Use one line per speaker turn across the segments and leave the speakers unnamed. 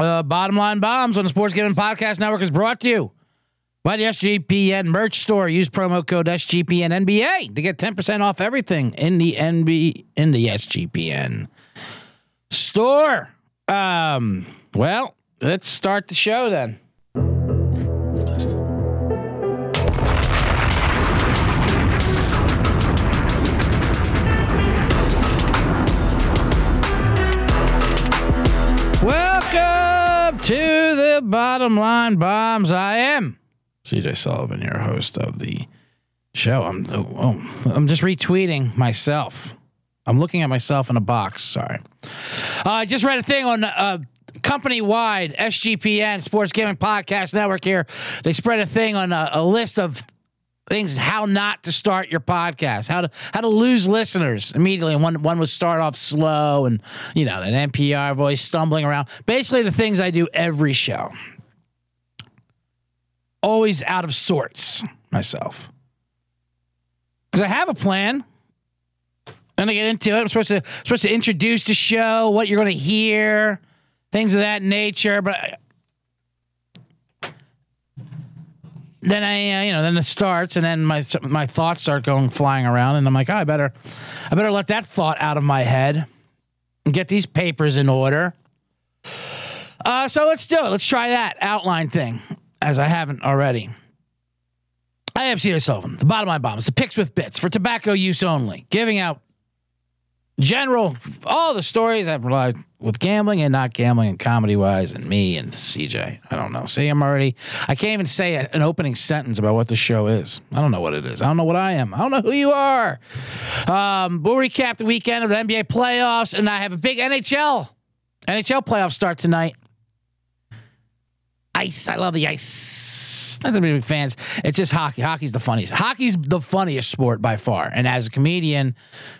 Uh, Bottom Line Bombs on the Sports Gambling Podcast Network is brought to you by the SGPN merch store. Use promo code SGPN NBA to get 10% off everything in the NB in the SGPN store. Um, well, let's start the show then. Bottom Line Bombs. I am CJ Sullivan, your host of the show. I'm oh, I'm just retweeting myself. I'm looking at myself in a box. Sorry. Uh, I just read a thing on uh, company wide SGPN Sports Gaming Podcast Network. Here, they spread a thing on a, a list of things how not to start your podcast, how to how to lose listeners immediately. And one one was start off slow and you know that NPR voice stumbling around. Basically, the things I do every show. Always out of sorts myself because I have a plan. Then I get into it. I'm supposed to supposed to introduce the show, what you're going to hear, things of that nature. But I, then I, uh, you know, then it starts, and then my my thoughts start going flying around, and I'm like, oh, I better, I better let that thought out of my head and get these papers in order. Uh, so let's do it. Let's try that outline thing, as I haven't already. I am CJ Sullivan, the bottom line bombs, the picks with bits for tobacco use only, giving out general all the stories I've relied with gambling and not gambling and comedy wise and me and CJ. I don't know. See, I'm already I can't even say an opening sentence about what the show is. I don't know what it is. I don't know what I am. I don't know who you are. Um, we'll recap the weekend of the NBA playoffs, and I have a big NHL NHL playoff start tonight. Ice. I love the ice. Not that many fans. It's just hockey. Hockey's the funniest. Hockey's the funniest sport by far. And as a comedian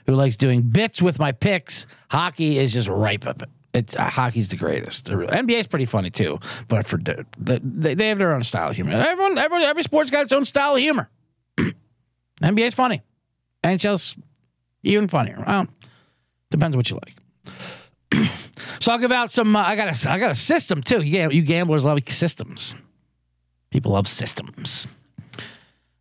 who likes doing bits with my picks, hockey is just ripe of it. It's uh, hockey's the greatest. The NBA is pretty funny too, but for the, they, they have their own style of humor. Everyone, everyone, every sport's got its own style of humor. NBA's funny. NHL's even funnier. Well, depends what you like. So I'll give out some. Uh, I got a I got a system too. You you gamblers love systems. People love systems.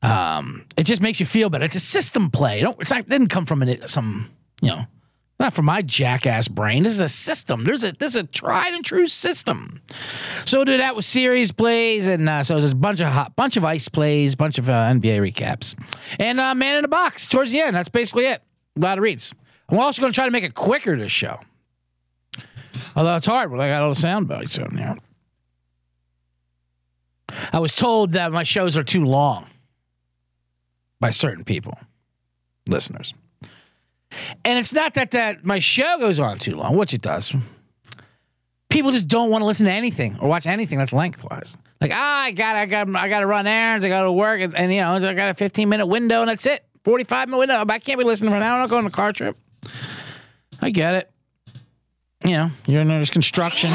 Um, it just makes you feel better. It's a system play. don't, it's not, it didn't come from an, some, you know, not from my jackass brain. This is a system. There's a this is a tried and true system. So do that with series plays, and uh, so there's a bunch of hot, bunch of ice plays, bunch of uh, NBA recaps, and uh, man in a box towards the end. That's basically it. A lot of reads. I'm also going to try to make it quicker this show. Although it's hard when I got all the sound bites on there. I was told that my shows are too long by certain people, listeners. And it's not that that my show goes on too long, which it does. People just don't want to listen to anything or watch anything that's lengthwise. Like, ah, I got, I got, I got to run errands. I got to work, and, and, you know, I got a 15 minute window, and that's it. 45 minute window. I can't be listening for an hour. I'm not going on a car trip. I get it you know, you're in there's construction.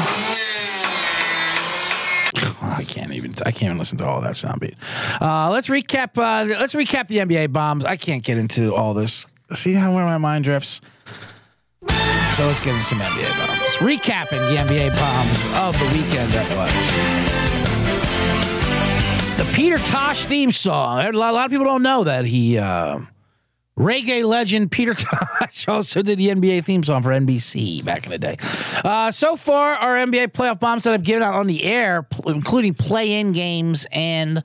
I can't even. I can't even listen to all that sound beat. Uh, let's recap. Uh, let's recap the NBA bombs. I can't get into all this. See how where my mind drifts. So let's get into some NBA bombs. Recapping the NBA bombs of the weekend that was. The Peter Tosh theme song. A lot of people don't know that he. Uh, Reggae legend Peter Tosh also did the NBA theme song for NBC back in the day. Uh, so far, our NBA playoff bombs that I've given out on the air, including play-in games and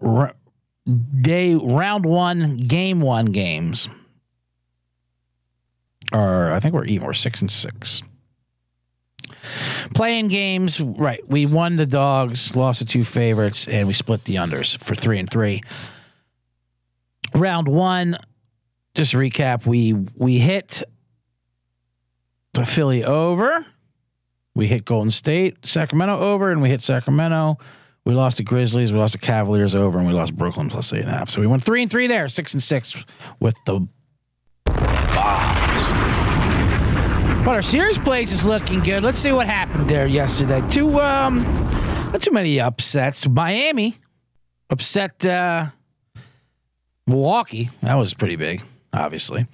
r- day round one, game one games, are I think we're even. We're six and six. Playing games, right? We won the dogs, lost the two favorites, and we split the unders for three and three. Round one, just recap, we we hit Philly over. We hit Golden State, Sacramento over, and we hit Sacramento. We lost the Grizzlies, we lost the Cavaliers over, and we lost Brooklyn plus eight and a half. So we went three and three there, six and six with the bombs. But our series plays is looking good. Let's see what happened there yesterday. Two um not too many upsets. Miami upset uh Milwaukee. That was pretty big obviously.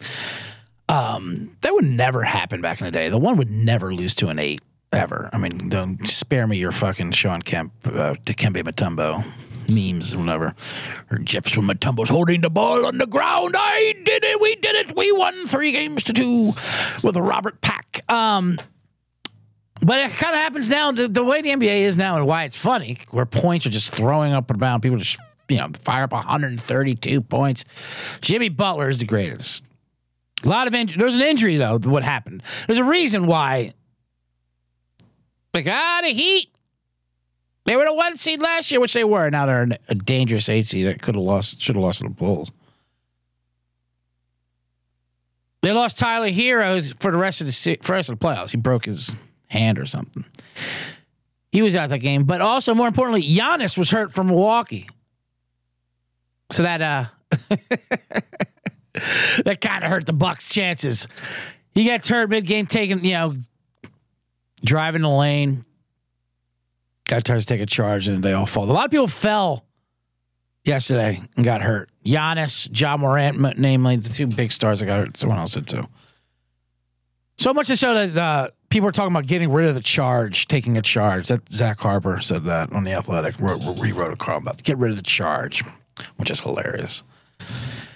Um, that would never happen back in the day. The one would never lose to an eight. ever. I mean, don't spare me your fucking Sean Kemp, uh, Dikembe Mutombo memes, whatever, or gifs from Mutombo's holding the ball on the ground. I did it. We did it. We won three games to two with Robert Pack. Um, but it kind of happens now. The, the way the NBA is now and why it's funny, where points are just throwing up and down. People just, you know, fire up 132 points. Jimmy Butler is the greatest. A lot of injury. There's an injury, though, what happened. There's a reason why. Like, ah, the Heat. They were the one seed last year, which they were. Now they're a dangerous eight seed that could have lost, should have lost to the Bulls. They lost Tyler Herro for the rest of the for the rest of the playoffs. He broke his hand or something. He was out that game, but also more importantly, Giannis was hurt from Milwaukee. So that uh that kind of hurt the Bucks' chances. He gets hurt mid game, taking you know, driving the lane. Guy tries to take a charge and they all fall. A lot of people fell yesterday and got hurt. Giannis, Ja Morant, namely the two big stars that got hurt. Someone else did too. So much to show that uh, people are talking about getting rid of the charge, taking a charge. That Zach Harper said that on the Athletic. Wrote, he wrote a column about get rid of the charge, which is hilarious.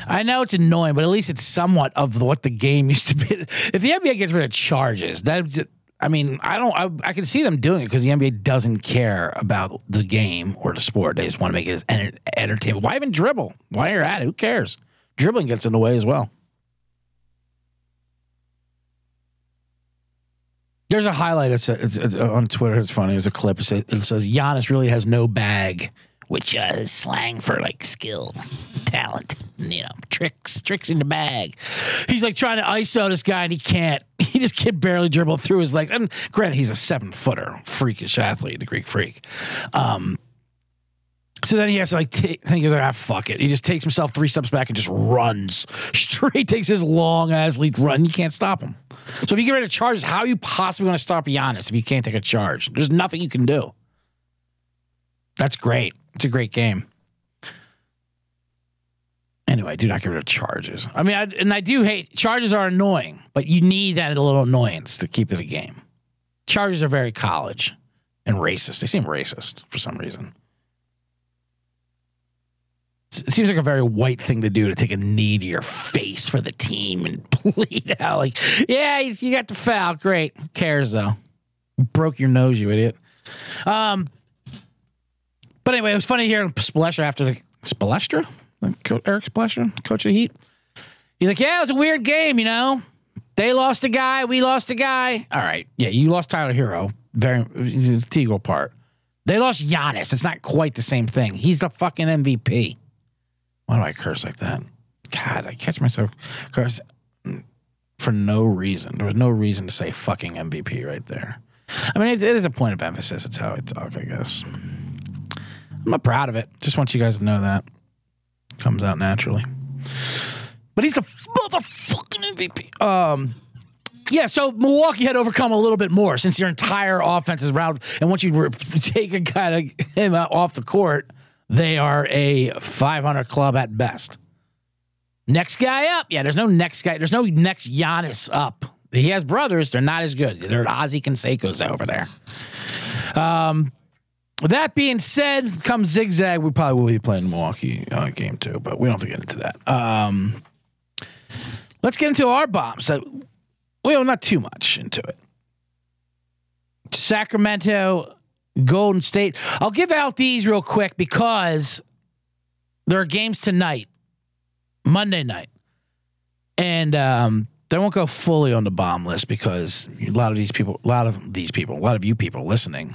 I know it's annoying, but at least it's somewhat of what the game used to be. If the NBA gets rid of charges, that I mean, I don't. I, I can see them doing it because the NBA doesn't care about the game or the sport. They just want to make it as enter- entertaining. Why even dribble? Why you're at it? Who cares? Dribbling gets in the way as well. There's a highlight. It's, it's, it's, on Twitter. It's funny. There's a clip. It says, it says Giannis really has no bag, which uh, is slang for like skill, talent, you know, tricks, tricks in the bag. He's like trying to ISO this guy and he can't. He just can barely dribble through his legs. And granted, he's a seven footer, freakish athlete, the Greek freak. Um, so then he has to like take, then he goes like, ah, fuck it. He just takes himself three steps back and just runs straight, takes his long ass lead run. You can't stop him. So if you get rid of charges, how are you possibly going to stop Giannis if you can't take a charge? There's nothing you can do. That's great. It's a great game. Anyway, do not get rid of charges. I mean, I, and I do hate charges are annoying, but you need that little annoyance to keep it a game. Charges are very college and racist. They seem racist for some reason. It seems like a very white thing to do to take a knee to your face for the team and plead out. Like, yeah, you got the foul. Great. Who cares though? Broke your nose, you idiot. Um, but anyway, it was funny hearing Spoelstra after the Spoelstra, Erik Spoelstra, coach of the Heat. He's like, yeah, it was a weird game, you know. They lost a guy, we lost a guy. All right, yeah, you lost Tyler Herro, very integral part. They lost Giannis. It's not quite the same thing. He's the fucking MVP. Why do I curse like that? God, I catch myself curse for no reason. There was no reason to say fucking MVP right there. I mean, it, it is a point of emphasis. It's how I talk, I guess. I'm not proud of it. Just want you guys to know that. Comes out naturally. But he's the motherfucking MVP. Um, yeah, so Milwaukee had overcome a little bit more since your entire offense is round. And once you take a guy like him off the court, they are a 500 club at best. Next guy up. Yeah, there's no next guy. There's no next Giannis up. He has brothers. They're not as good. They're Ozzie Canseco's over there. Um, that being said, come zigzag, we probably will be playing Milwaukee uh, game too, but we don't have to get into that. Um, let's get into our bombs. Uh, well, not too much into it. Sacramento, Golden State. I'll give out these real quick because there are games tonight, Monday night, and um, they won't go fully on the bomb list because a lot of these people, a lot of these people, a lot of you people listening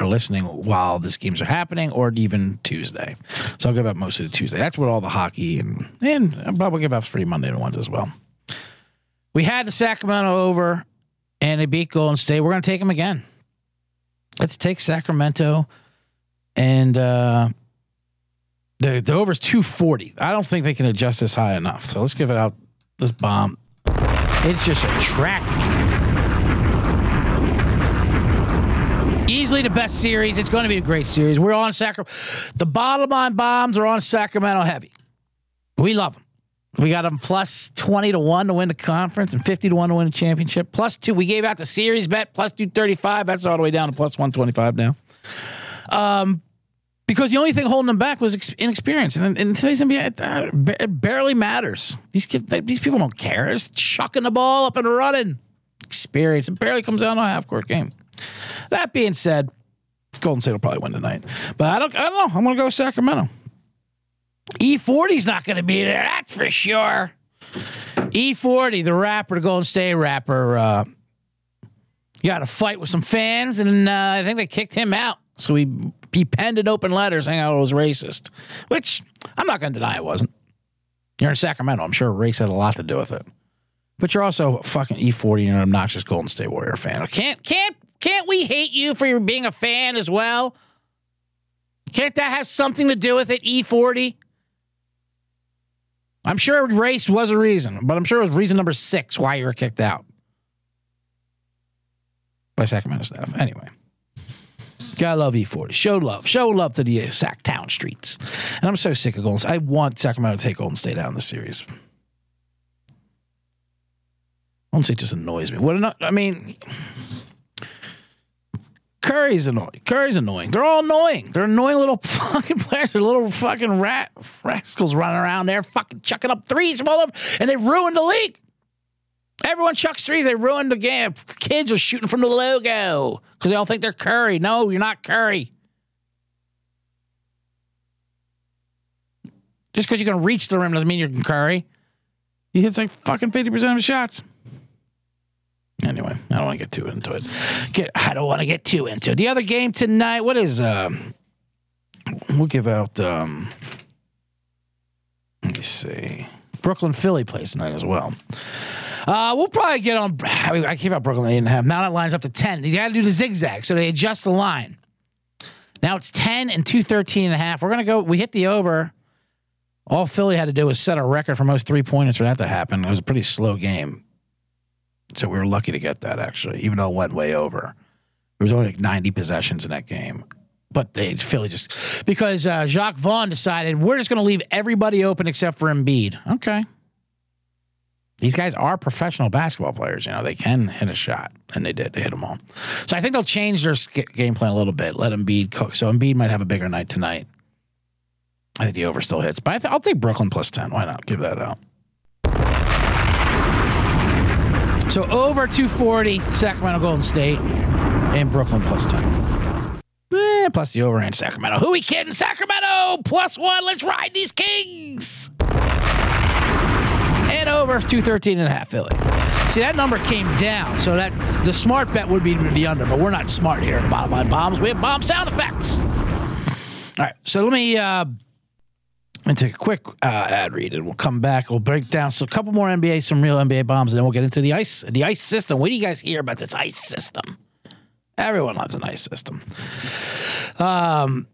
are listening while these games are happening or even Tuesday. So I'll give out most of the Tuesday. That's what all the hockey and and I'll probably give out free Monday ones as well. We had the Sacramento over and they beat Golden State. We're going to take them again. Let's take Sacramento and uh the the is 240. I don't think they can adjust this high enough. So let's give it out this bomb. It's just a track Easily the best series. It's going to be a great series. We're on Sacramento. The bottom line bombs are on Sacramento heavy. We love them. We got them plus 20 to 1 to win the conference and 50 to 1 to win the championship. Plus 2. We gave out the series bet plus 235. That's all the way down to plus 125 now. Um, because the only thing holding them back was ex- inexperience. And in today's NBA, it barely matters. These kids, these people don't care. They're just chucking the ball up and running. Experience. It barely comes down to a half court game. That being said, Golden State will probably win tonight. But I don't, I don't know. I'm going to go Sacramento. E40's not going to be there. That's for sure. E40, the rapper, the Golden State rapper, uh, got a fight with some fans, and uh, I think they kicked him out. So he he penned in open letters saying I was racist, which I'm not going to deny it wasn't. You're in Sacramento. I'm sure race had a lot to do with it. But you're also a fucking E40 and an obnoxious Golden State Warrior fan. Can't can't can't we hate you for being a fan as well? Can't that have something to do with it, E40? I'm sure race was a reason, but I'm sure it was reason number six why you were kicked out by Sacramento staff. Anyway, gotta love E40. Show love. Show love to the uh, Sac Town streets. And I'm so sick of Golden State. I want Sacramento to take Golden State out in the series. Golden State just annoys me. What? I mean, Curry's annoying. Curry's annoying. They're all annoying. They're annoying little fucking players. They're little fucking rat rascals running around there, fucking chucking up threes from all over, and they've ruined the league. Everyone chucks threes. They ruined the game. Kids are shooting from the logo because they all think they're Curry. No, you're not Curry. Just because you can reach the rim doesn't mean you're Curry. He hits like fucking 50% of his shots. Anyway, I don't want to get too into it. Get I don't want to get too into it. The other game tonight, what is um we'll give out um let me see. Brooklyn Philly plays tonight as well. Uh, we'll probably get on. I, mean, I gave out Brooklyn eight and a half. Now that line's up to ten. You got to do the zigzag, so they adjust the line. Now it's ten and two thirteen and a half. We're gonna go. We hit the over. All Philly had to do was set a record for most three pointers for that to happen. It was a pretty slow game. So we were lucky to get that actually, even though it went way over. There was only like 90 possessions in that game. But they Philly just because uh, Jacque Vaughn decided we're just going to leave everybody open except for Embiid. Okay, these guys are professional basketball players. You know they can hit a shot, and they did. They hit them all. So I think they'll change their game plan a little bit. Let Embiid cook. So Embiid might have a bigger night tonight. I think the over still hits, but I will take Brooklyn plus ten. Why not? Give that out. So over 240, Sacramento Golden State, and Brooklyn plus 10. Eh, plus the over in Sacramento. Who we kidding? Sacramento plus one. Let's ride these Kings. And over 213 and a half Philly. See, that number came down. So that the smart bet would be the under, but we're not smart here at Bottom Line Bombs. We have bomb sound effects. All right. So let me uh, and take a quick uh, ad read, and we'll come back. We'll break down so a couple more NBA, some real NBA bombs, and then we'll get into the ice, the ice system. What do you guys hear about this ice system? Everyone loves an ice system. Um,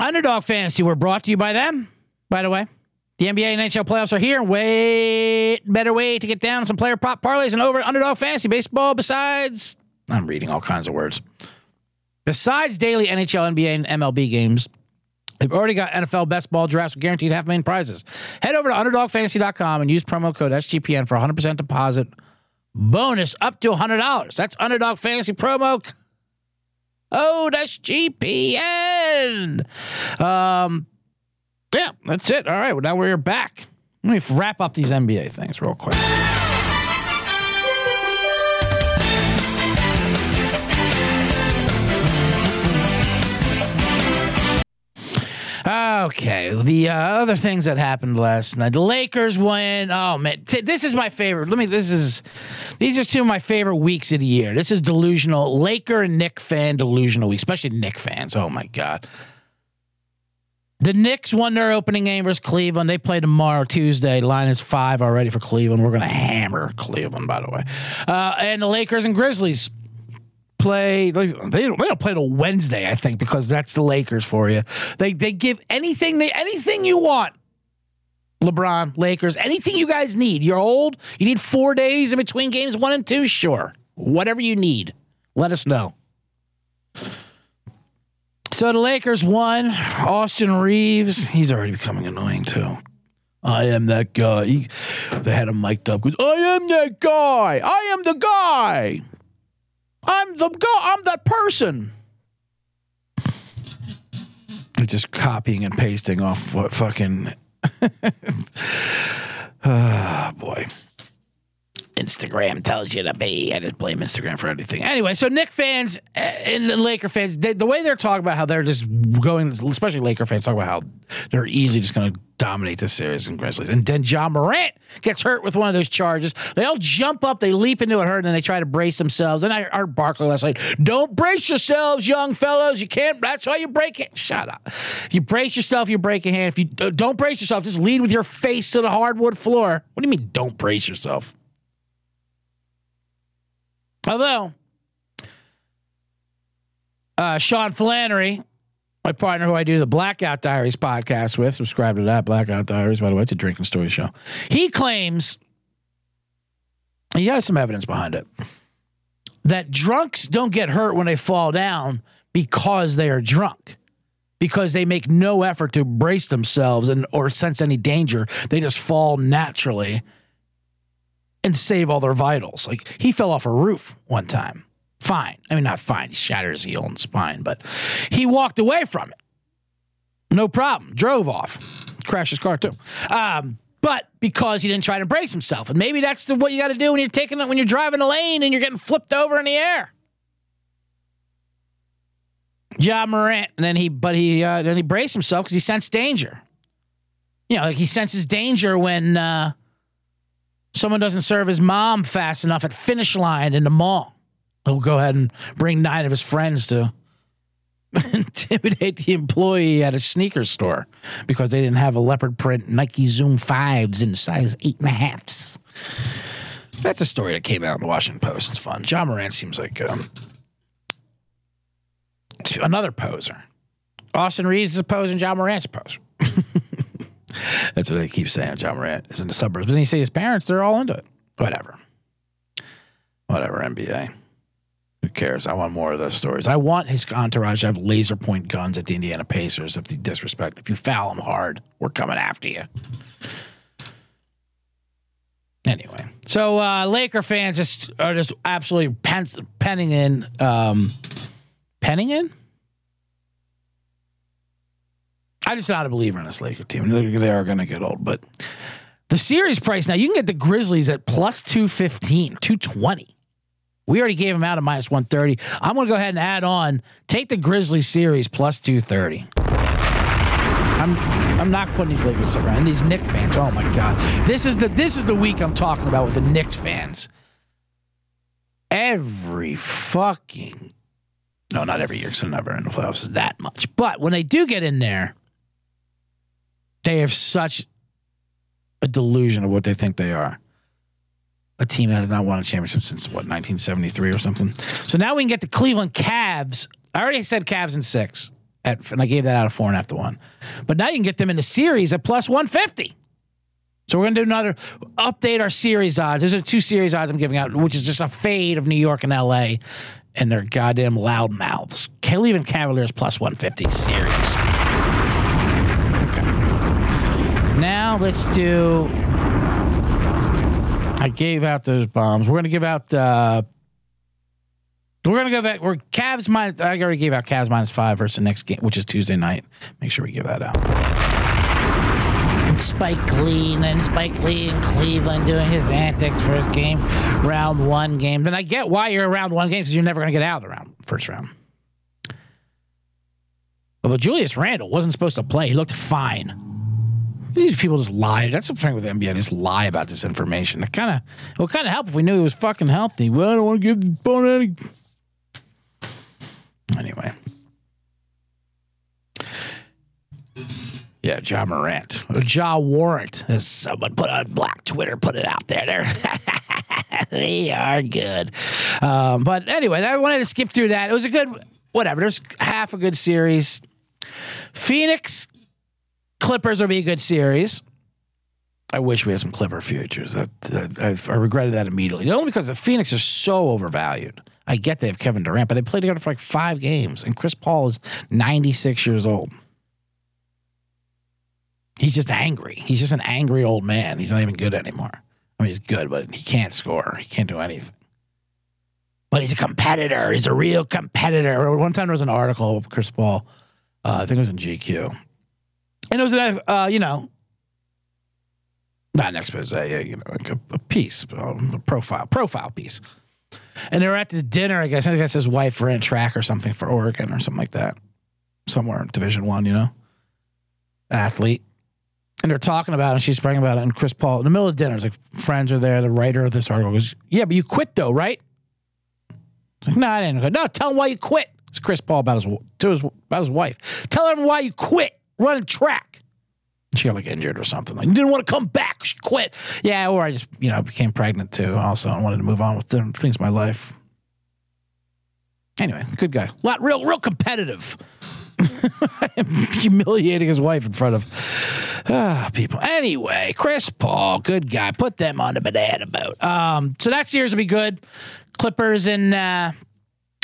Underdog Fantasy, we're brought to you by them. By the way, the NBA and NHL playoffs are here. Way better way to get down some player prop parlays and over Underdog Fantasy baseball. Besides, I'm reading all kinds of words. Besides daily NHL, NBA, and MLB games They've already got NFL best ball drafts with guaranteed half million prizes. Head over to underdogfantasy.com and use promo code SGPN for 100% deposit bonus up to $100. That's Underdog Fantasy promo code SGPN. Um, yeah, that's it. All right, well, now we're back. Let me wrap up these NBA things real quick. Okay, the uh, other things that happened last night. The Lakers win. Oh man, T- this is my favorite. Let me. This is. These are two of my favorite weeks of the year. This is delusional. Laker and Knick fan delusional week, especially Knick fans. Oh my god. The Knicks won their opening game versus Cleveland. They play tomorrow, Tuesday. Line is five already for Cleveland. We're going to hammer Cleveland, by the way. Uh, and the Lakers and Grizzlies play. They don't, they don't play till Wednesday, I think, because that's the Lakers for you. They they give anything they anything you want. LeBron, Lakers, anything you guys need. You're old. You need four days in between games one and two. Sure, whatever you need, let us know. So the Lakers won. Austin Reaves, he's already becoming annoying too. I am that guy. He, they had him mic'd up. Goes, I am that guy. I am the guy. I'm the guy. I'm that person. Just copying and pasting off what fucking. oh, boy. Instagram tells you to be. I just blame Instagram for anything. Anyway, so Knick fans eh, and the Laker fans, they, the way they're talking about how they're just going, especially Laker fans, talk about how they're easily just going to dominate this series in Grizzlies. And then Ja Morant gets hurt with one of those charges. They all jump up, they leap into it hurt, and then they try to brace themselves. And I heard Barkley last night, don't brace yourselves, young fellows. You can't, that's why you break it. Shut up. If you brace yourself, you break a hand. If you don't brace yourself, just lead with your face to the hardwood floor. What do you mean, don't brace yourself? Although, uh, Sean Flannery, my partner who I do the Blackout Diaries podcast with, subscribe to that Blackout Diaries, by the way, it's a drinking story show. He claims, he has some evidence behind it, that drunks don't get hurt when they fall down because they are drunk. Because they make no effort to brace themselves and or sense any danger. They just fall naturally and save all their vitals. Like he fell off a roof one time. Fine. I mean, not fine. He shatters his and spine, but he walked away from it. No problem. Drove off. Crashed his car too. Um, but because he didn't try to brace himself. And maybe that's the, what you got to do when you're taking it, when you're driving a lane and you're getting flipped over in the air. Ja Morant, and then he, but he, uh, then he braced himself because he sensed danger. You know, like he senses danger when, uh, someone doesn't serve his mom fast enough at finish line in the mall, he'll go ahead and bring nine of his friends to intimidate the employee at a sneaker store because they didn't have a leopard print Nike Zoom fives in size eight and a halfs. That's a story that came out in the Washington Post. It's fun. Ja Morant seems like um, another poser. Austin Reaves is a poser and Ja Morant's a poser. That's what they keep saying. Ja Morant is in the suburbs. But then you see his parents, they're all into it. Whatever. Whatever, NBA. Who cares? I want more of those stories. I want his entourage to have laser point guns at the Indiana Pacers if you disrespect. If you foul them hard, we're coming after you. Anyway, so uh, Laker fans just are just absolutely pen- penning in, um, penning in. I'm just not a believer in this Laker team. They are going to get old, but the series price now you can get the Grizzlies at plus 215, 220. We already gave them out at minus 130. I'm going to go ahead and add on. Take the Grizzlies series plus 230. I'm I'm not putting these Lakers around. And these Knicks fans. Oh my god. This is the this is the week I'm talking about with the Knicks fans. Every fucking no, not every year, because they're never in the playoffs that much. But when they do get in there, they have such a delusion of what they think they are. A team that has not won a championship since what 1973 or something. So now we can get the Cleveland Cavs. I already said Cavs in six, at, and I gave that out of four and a half to one. But now you can get them in the series at plus 150. So we're gonna do another update our series odds. There's are two series odds I'm giving out, which is just a fade of New York and LA and their goddamn loud mouths. Cleveland Cavaliers plus 150 series. Okay. Now let's do. I gave out those bombs. We're gonna give out. Uh, we're gonna give out. We're Cavs minus. I already gave out Cavs minus five versus the next game, which is Tuesday night. Make sure we give that out. Spike Lee and Spike Lee in Cleveland doing his antics for his game, round one game. Then I get why you're around one game because you're never gonna get out of the round first round. Although Julius Randle wasn't supposed to play, he looked fine. These people just lie. That's the thing with the NBA. Just lie about this information. It kind of it would kind of help if we knew he was fucking healthy. Well, I don't want to give the bone any. Anyway. Yeah, Ja Morant. Or Ja Warrant, as someone put on Black Twitter, put it out there. There. they are good. Um, but anyway, I wanted to skip through that. It was a good, whatever. There's half a good series. Phoenix Clippers will be a good series. I wish we had some Clipper futures. That, that I, I regretted that immediately. Only because the Phoenix are so overvalued. I get they have Kevin Durant, but they played together for like five games, and Chris Paul is 96 years old. He's just angry. He's just an angry old man. He's not even good anymore. I mean, he's good, but he can't score. He can't do anything. But he's a competitor. He's a real competitor. One time there was an article Chris Paul. Uh, I think it was in GQ, and it was an uh, you know not an expose, you know, like a, a piece, a profile, profile piece. And they were at this dinner. I guess I guess his wife ran track or something for Oregon or something like that, somewhere in Division One. You know, athlete. And they're talking about it, and she's bragging about it. And Chris Paul, in the middle of dinner, it's like friends are there. The writer of this article goes, "Yeah, but you quit though, right?" Like, no, I didn't. No, tell him why you quit. It's Chris Paul about his to his about his wife. Tell him why you quit running track. She got like injured or something. Like didn't want to come back. She quit. Yeah, or I just you know became pregnant too. Also, I wanted to move on with different things in my life. Anyway, good guy. A lot real real competitive. humiliating his wife in front of uh, people. Anyway, Chris Paul, good guy. Put them on the banana boat. Um, so that series will be good. Clippers and uh,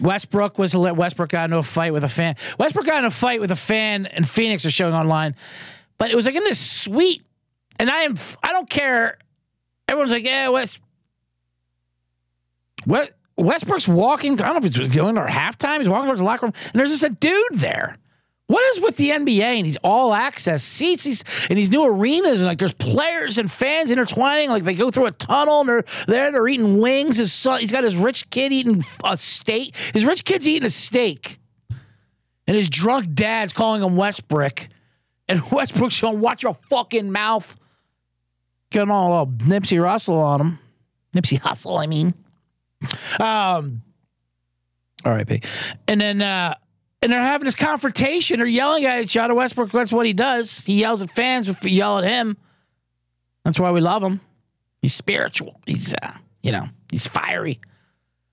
Westbrook was Westbrook got into a fight with a fan. Westbrook got in a fight with a fan, and Phoenix are showing online. But it was like in this suite, and I am I don't care. Everyone's like, yeah, West. What Westbrook's walking. I don't know if he's going to halftime. He's walking towards the locker room, and there's just a dude there. What is with the NBA and these all access seats these, and these new arenas and like there's players and fans intertwining like they go through a tunnel and they're there they're eating wings. His son, he's got his rich kid eating a steak. His rich kid's eating a steak, and his drunk dad's calling him Westbrook, and Westbrook's going, "Watch your fucking mouth." Getting all uh, Nipsey Russell on him, Nipsey Hussle, I mean. Um, R.I.P. And then. uh and they're having this confrontation. They're yelling at each other. Westbrook, that's what he does. He yells at fans if we yell at him. That's why we love him. He's spiritual. He's, uh, you know, he's fiery.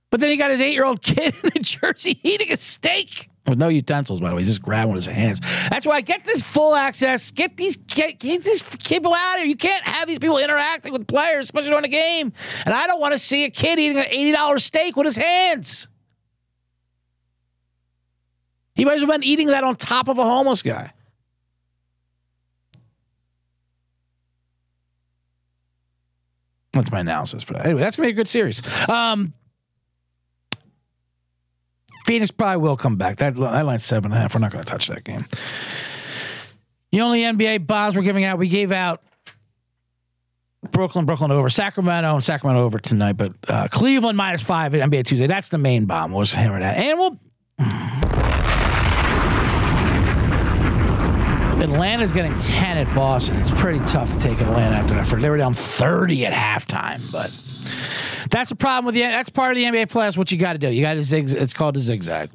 But then he got his eight year old kid in a jersey eating a steak with no utensils, by the way. He's just grabbing with his hands. That's why I get this full access. Get these get, get these people out of here. You can't have these people interacting with players, especially during a game. And I don't want to see a kid eating an eighty dollars steak with his hands. He might as well have been eating that on top of a homeless guy. That's my analysis for that. Anyway, that's gonna be a good series. Um, Phoenix probably will come back. That, that line's seven and a half. We're not going to touch that game. The only NBA bombs we're giving out, we gave out Brooklyn, Brooklyn over, Sacramento, and Sacramento over tonight. But uh, Cleveland minus five at NBA Tuesday. That's the main bomb. We'll hammer that, and we'll. Atlanta's getting 10 at Boston. It's pretty tough to take Atlanta after that. They were down 30 at halftime, but that's the problem with the that's part of the NBA playoffs. What you got to do, you got to zig. It's called a zigzag.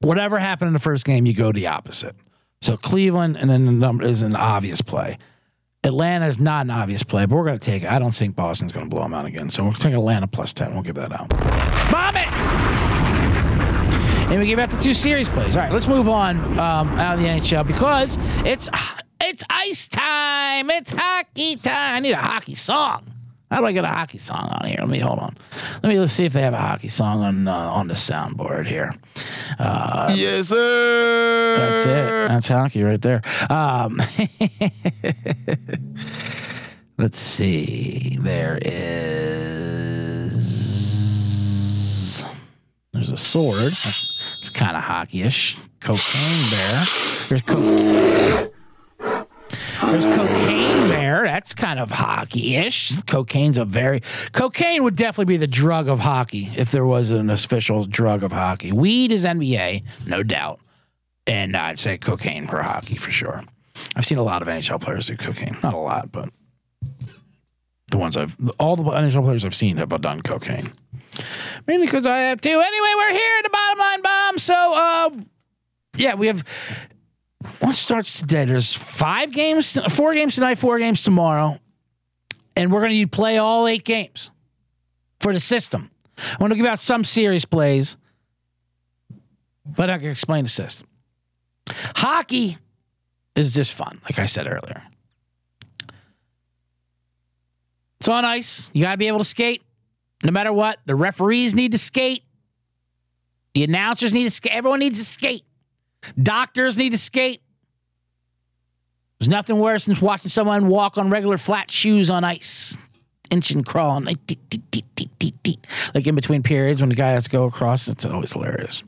Whatever happened in the first game, you go the opposite. So Cleveland and then the number is an obvious play. Atlanta is not an obvious play, but we're going to take it. I don't think Boston's going to blow them out again. So we'll take Atlanta plus 10. We'll give that out. Bomb it! And we give out the two series plays. All right, let's move on um, out of the NHL because it's it's ice time. It's hockey time. I need a hockey song. How do I get a hockey song on here? Let me hold on. Let me see if they have a hockey song on uh, on the soundboard here.
Uh, yes, sir.
That's it. That's hockey right there. Um, let's see. There is. There's a sword. It's kind of hockeyish. Cocaine bear. There's co- There's cocaine bear. That's kind of hockey-ish. Cocaine's a very cocaine would definitely be the drug of hockey if there was an official drug of hockey. Weed is NBA, no doubt, and I'd say cocaine for hockey for sure. I've seen a lot of NHL players do cocaine. Not a lot, but the ones I've all the NHL players I've seen have done cocaine. Mainly because I have to. Anyway, we're here at the bottom line bomb. So, uh, yeah, we have. What starts today? There's five games, four games tonight, four games tomorrow, and we're going to play all eight games for the system. I want to give out some series plays, but I can explain the system. Hockey is just fun, like I said earlier. It's on ice. You got to be able to skate no matter what. The referees need to skate. The announcers need to skate. Everyone needs to skate. Doctors need to skate. There's nothing worse than watching someone walk on regular flat shoes on ice, inch and crawl, like, like in between periods when the guy has to go across. It's always hilarious.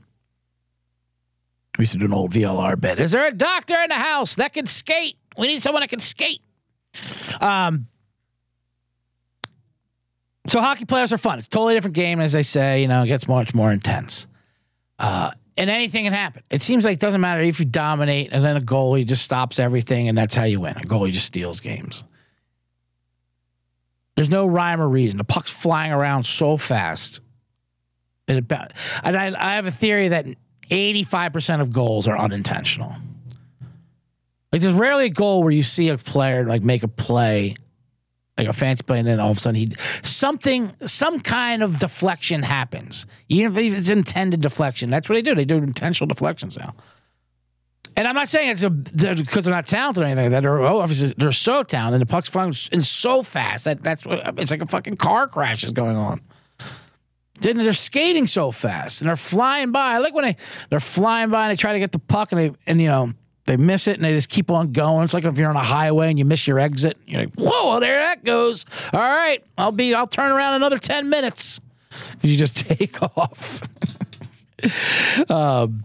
We used to do an old VLR bit. Is there a doctor in the house that can skate? We need someone that can skate. Um, so hockey playoffs are fun. It's a totally different game, as they say. You know, it gets much more intense. Uh, and anything can happen. It seems like it doesn't matter if you dominate and then a goalie just stops everything and that's how you win. A goalie just steals games. There's no rhyme or reason. The puck's flying around so fast. And, it, and I, I have a theory that 85% of goals are unintentional. Like there's rarely a goal where you see a player like make a play like a fancy play, and then all of a sudden he something, some kind of deflection happens, even if it's intended deflection. That's what they do. They do intentional deflections now. And I'm not saying it's because they're not talented or anything. That they're oh, obviously they're so talented, the puck's flying and so fast that that's what it's like a fucking car crash is going on. Then they're skating so fast and they're flying by. I like when they they're flying by and they try to get the puck and they and you know they miss it and they just keep on going. It's like if you're on a highway and you miss your exit, you're like, whoa, there that goes. All right, I'll be, I'll turn around another 10 minutes. You just take off. um,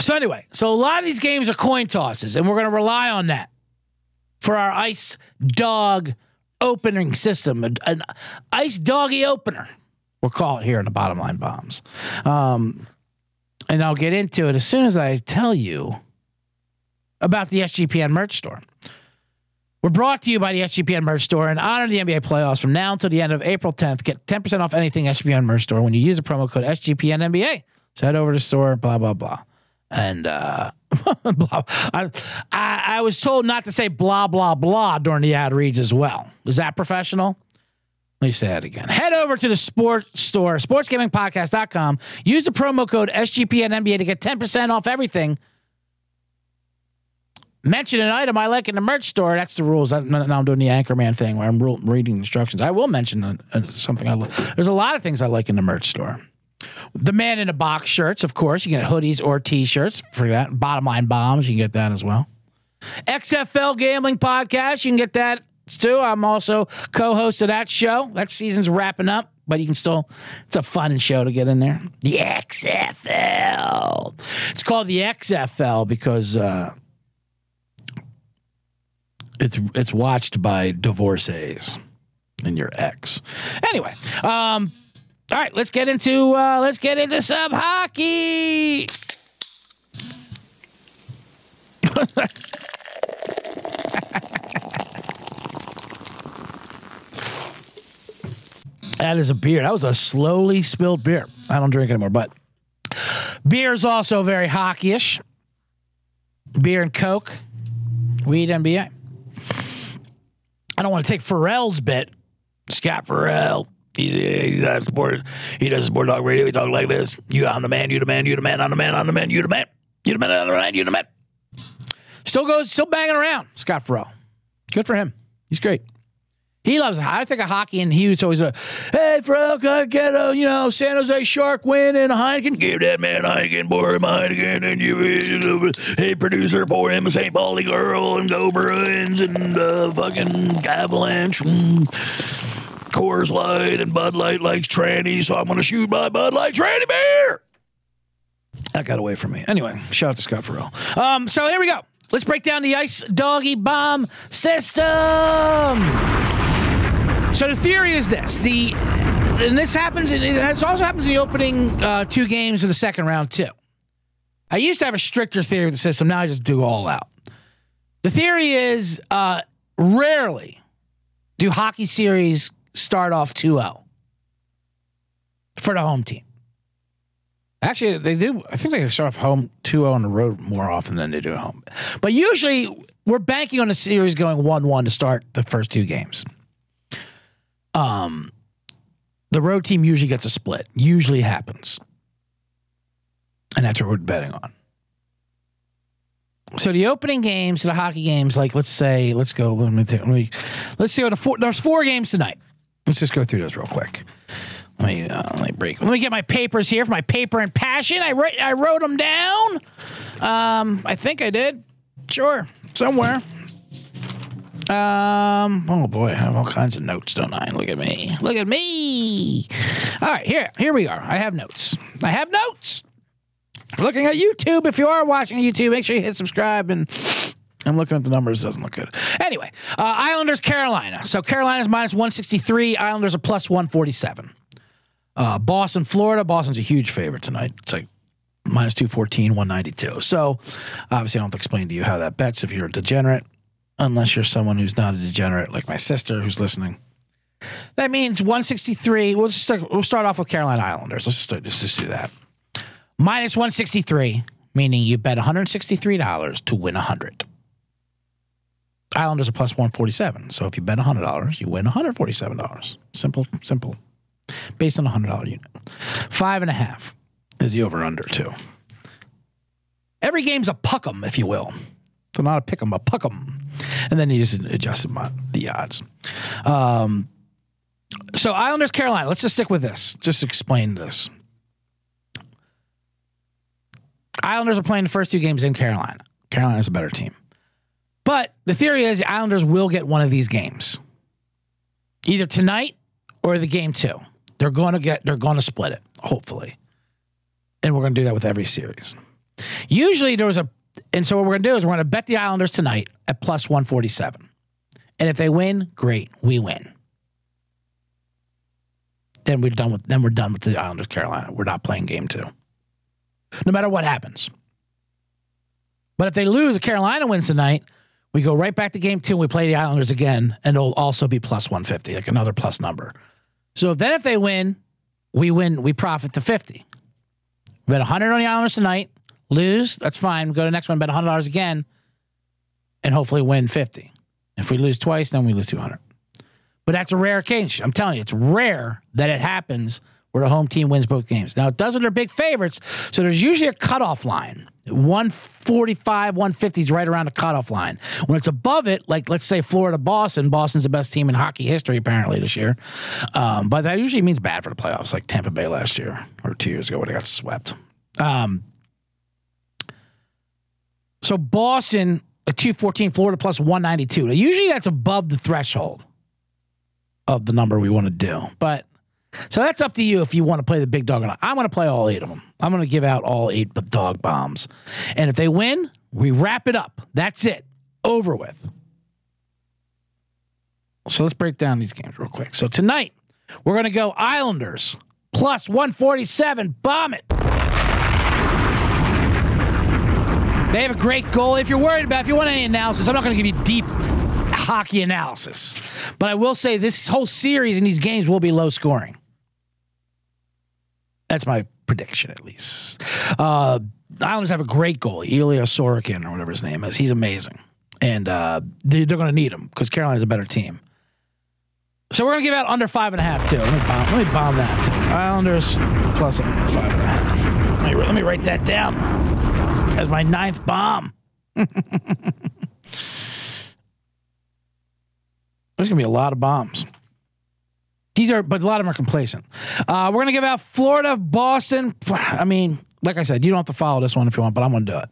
so anyway, so a lot of these games are coin tosses, and we're going to rely on that for our ice dog opening system, an, an ice doggy opener. We'll call it here in the bottom line bombs. Um, and I'll get into it as soon as I tell you about the SGPN merch store. We're brought to you by the SGPN merch store and honor the NBA playoffs from now until the end of April 10th. Get 10% off anything SGPN merch store when you use the promo code SGPN NBA. So head over to the store, blah, blah, blah. And uh, blah. I, I, I was told not to say blah, blah, blah during the ad reads as well. Is that professional? Let me say that again. Head over to the sports store, sportsgamingpodcast.com. Use the promo code SGPN NBA to get 10% off everything mention an item I like in the merch store. That's the rules. I, now I'm doing the Anchorman thing where I'm reading instructions. I will mention a, a, something I like. There's a lot of things I like in the merch store. The man in a box shirts, of course. You can get hoodies or t-shirts for that. Bottom line bombs, you can get that as well. XFL gambling podcast, you can get that too. I'm also co-host of that show. That season's wrapping up, but you can still. It's a fun show to get in there. The XFL. It's called the XFL because. Uh, it's it's watched by divorcees and your ex. Anyway, um, all right, let's get into uh, let's get into some hockey. that is a beer. That was a slowly spilled beer. I don't drink anymore, but beer is also very hockeyish. Beer and Coke, weed NBA. I don't want to take Farrell's bit. Scott Farrell. He's he's a sport. He does sport dog radio. He talks like this. You, I'm the man. You the man. You the man. I'm the man. I'm the man. You the man. You the man. I'm the man. You the man. Still goes. Still banging around. Scott Farrell. Good for him. He's great. He loves. I think of hockey, and he was always like, "Hey, I get a you know San Jose Shark win and a Heineken? Give that man Heineken, pour him Heineken, and you, hey producer, pour him a St. Pauli girl and go Bruins and uh, fucking Avalanche." Coors Light and Bud Light likes tranny, so I'm going to shoot my Bud Light tranny beer. That got away from me. Anyway, shout out to Scott Farrell. Um, so here we go. Let's break down the ice doggy bomb system. So the theory is this: the and this happens. It also happens in the opening uh, two games of the second round too. I used to have a stricter theory of the system. Now I just do all out. The theory is uh, rarely do hockey series start off 2-0 for the home team. Actually, they do. I think they start off home 2-0 on the road more often than they do at home. But usually, we're banking on the series going 1-1 to start the first two games um, the road team usually gets a split. Usually happens. And that's what we're betting on. So the opening games, the hockey games, like let's say, let's go. Let me, let me let's see what the four. There's four games tonight. Let's just go through those real quick. Let me uh, let me break. Let me get my papers here for my paper and passion. I wrote I wrote them down. Um, I think I did. Sure, somewhere. Um. Oh boy, I have all kinds of notes, don't I? Look at me. Look at me. All right, here, here we are. I have notes. I have notes. Looking at YouTube. If you are watching YouTube, make sure you hit subscribe. And I'm looking at the numbers. Doesn't look good. Anyway, uh, Islanders, Carolina. So Carolina's minus 163. Islanders are plus 147. Uh, Boston, Florida. Boston's a huge favorite tonight. It's like minus 214, 192. So obviously, I don't have to explain to you how that bets if you're a degenerate unless you're someone who's not a degenerate like my sister who's listening. That means 163. We'll just start, we'll start off with Carolina Islanders. Let's just, let's just do that. Minus 163, meaning you bet $163 to win 100. Islanders are plus 147. So if you bet $100, you win $147. Simple, simple. Based on a $100 unit. Five and a half is the over under, too. Every game's a puck 'em, if you will. So not a pick 'em, a puck 'em and then he just adjusted my, the odds. Um, so Islanders, Carolina. Let's just stick with this. Just explain this. Islanders are playing the first two games in Carolina. Carolina's a better team. But the theory is the Islanders will get one of these games. Either tonight or the game two. They're going to get they're going to split it, hopefully. And we're going to do that with every series. Usually there was a and so what we're going to do is we're going to bet the Islanders tonight at plus 147. And if they win, great, we win. Then we're done with then we're done with the Islanders Carolina. We're not playing game 2. No matter what happens. But if they lose, Carolina wins tonight, we go right back to game 2 and we play the Islanders again and it'll also be plus 150, like another plus number. So then if they win, we win, we profit to 50. We bet 100 on the Islanders tonight Lose, that's fine. Go to the next one, bet $100 again, and hopefully win 50. If we lose twice, then we lose 200. But that's a rare occasion. I'm telling you, it's rare that it happens where the home team wins both games. Now, it does when they're big favorites, so there's usually a cutoff line. 145, 150 is right around the cutoff line. When it's above it, like let's say Florida, Boston, Boston's the best team in hockey history apparently this year. Um, but that usually means bad for the playoffs, like Tampa Bay last year or two years ago when they got swept. Um, so Boston, a 214, Florida plus 192. Now, usually that's above the threshold of the number we want to do. But so that's up to you if you want to play the big dog or not. I'm going to play all eight of them. I'm going to give out all eight dog bombs. And if they win, we wrap it up. That's it. Over with. So let's break down these games real quick. So tonight, we're going to go Islanders plus 147. Bomb it. They have a great goal. If you're worried about, if you want any analysis, I'm not going to give you deep hockey analysis, but I will say this whole series and these games will be low scoring. That's my prediction, at least. Uh, Islanders have a great goalie, Ilya Sorokin, or whatever his name is. He's amazing. And uh, they, are going to need him because Carolina's a better team. So we're going to give out under five and a half, too. Let me bomb, let me bomb that. Islanders plus five and a half. Let me, let me write that down as my ninth bomb. There's gonna be a lot of bombs. These are, but a lot of them are complacent. Uh, we're gonna give out Florida, Boston. I mean, like I said, you don't have to follow this one if you want, but I'm gonna do it.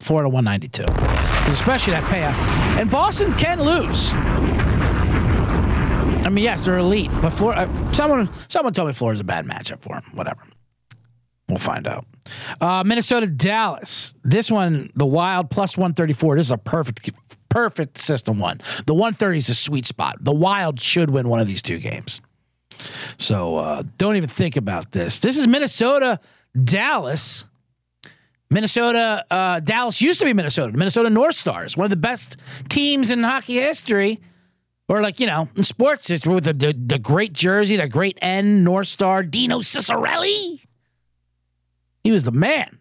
Florida 192, especially that payout. And Boston can lose. I mean, yes, they're elite, but Florida. Uh, someone, someone told me Florida's a bad matchup for them. Whatever. We'll find out. Uh, Minnesota, Dallas. This one, the Wild plus 134. This is a perfect, perfect system one. The 130 is a sweet spot. The Wild should win one of these two games. So uh, don't even think about this. This is Minnesota, Dallas. Minnesota, uh, Dallas used to be Minnesota. Minnesota North Stars, one of the best teams in hockey history. Or like you know, in sports, it's with the, the, the great jersey, the great N North Star, Dino Ciccarelli. He was the man.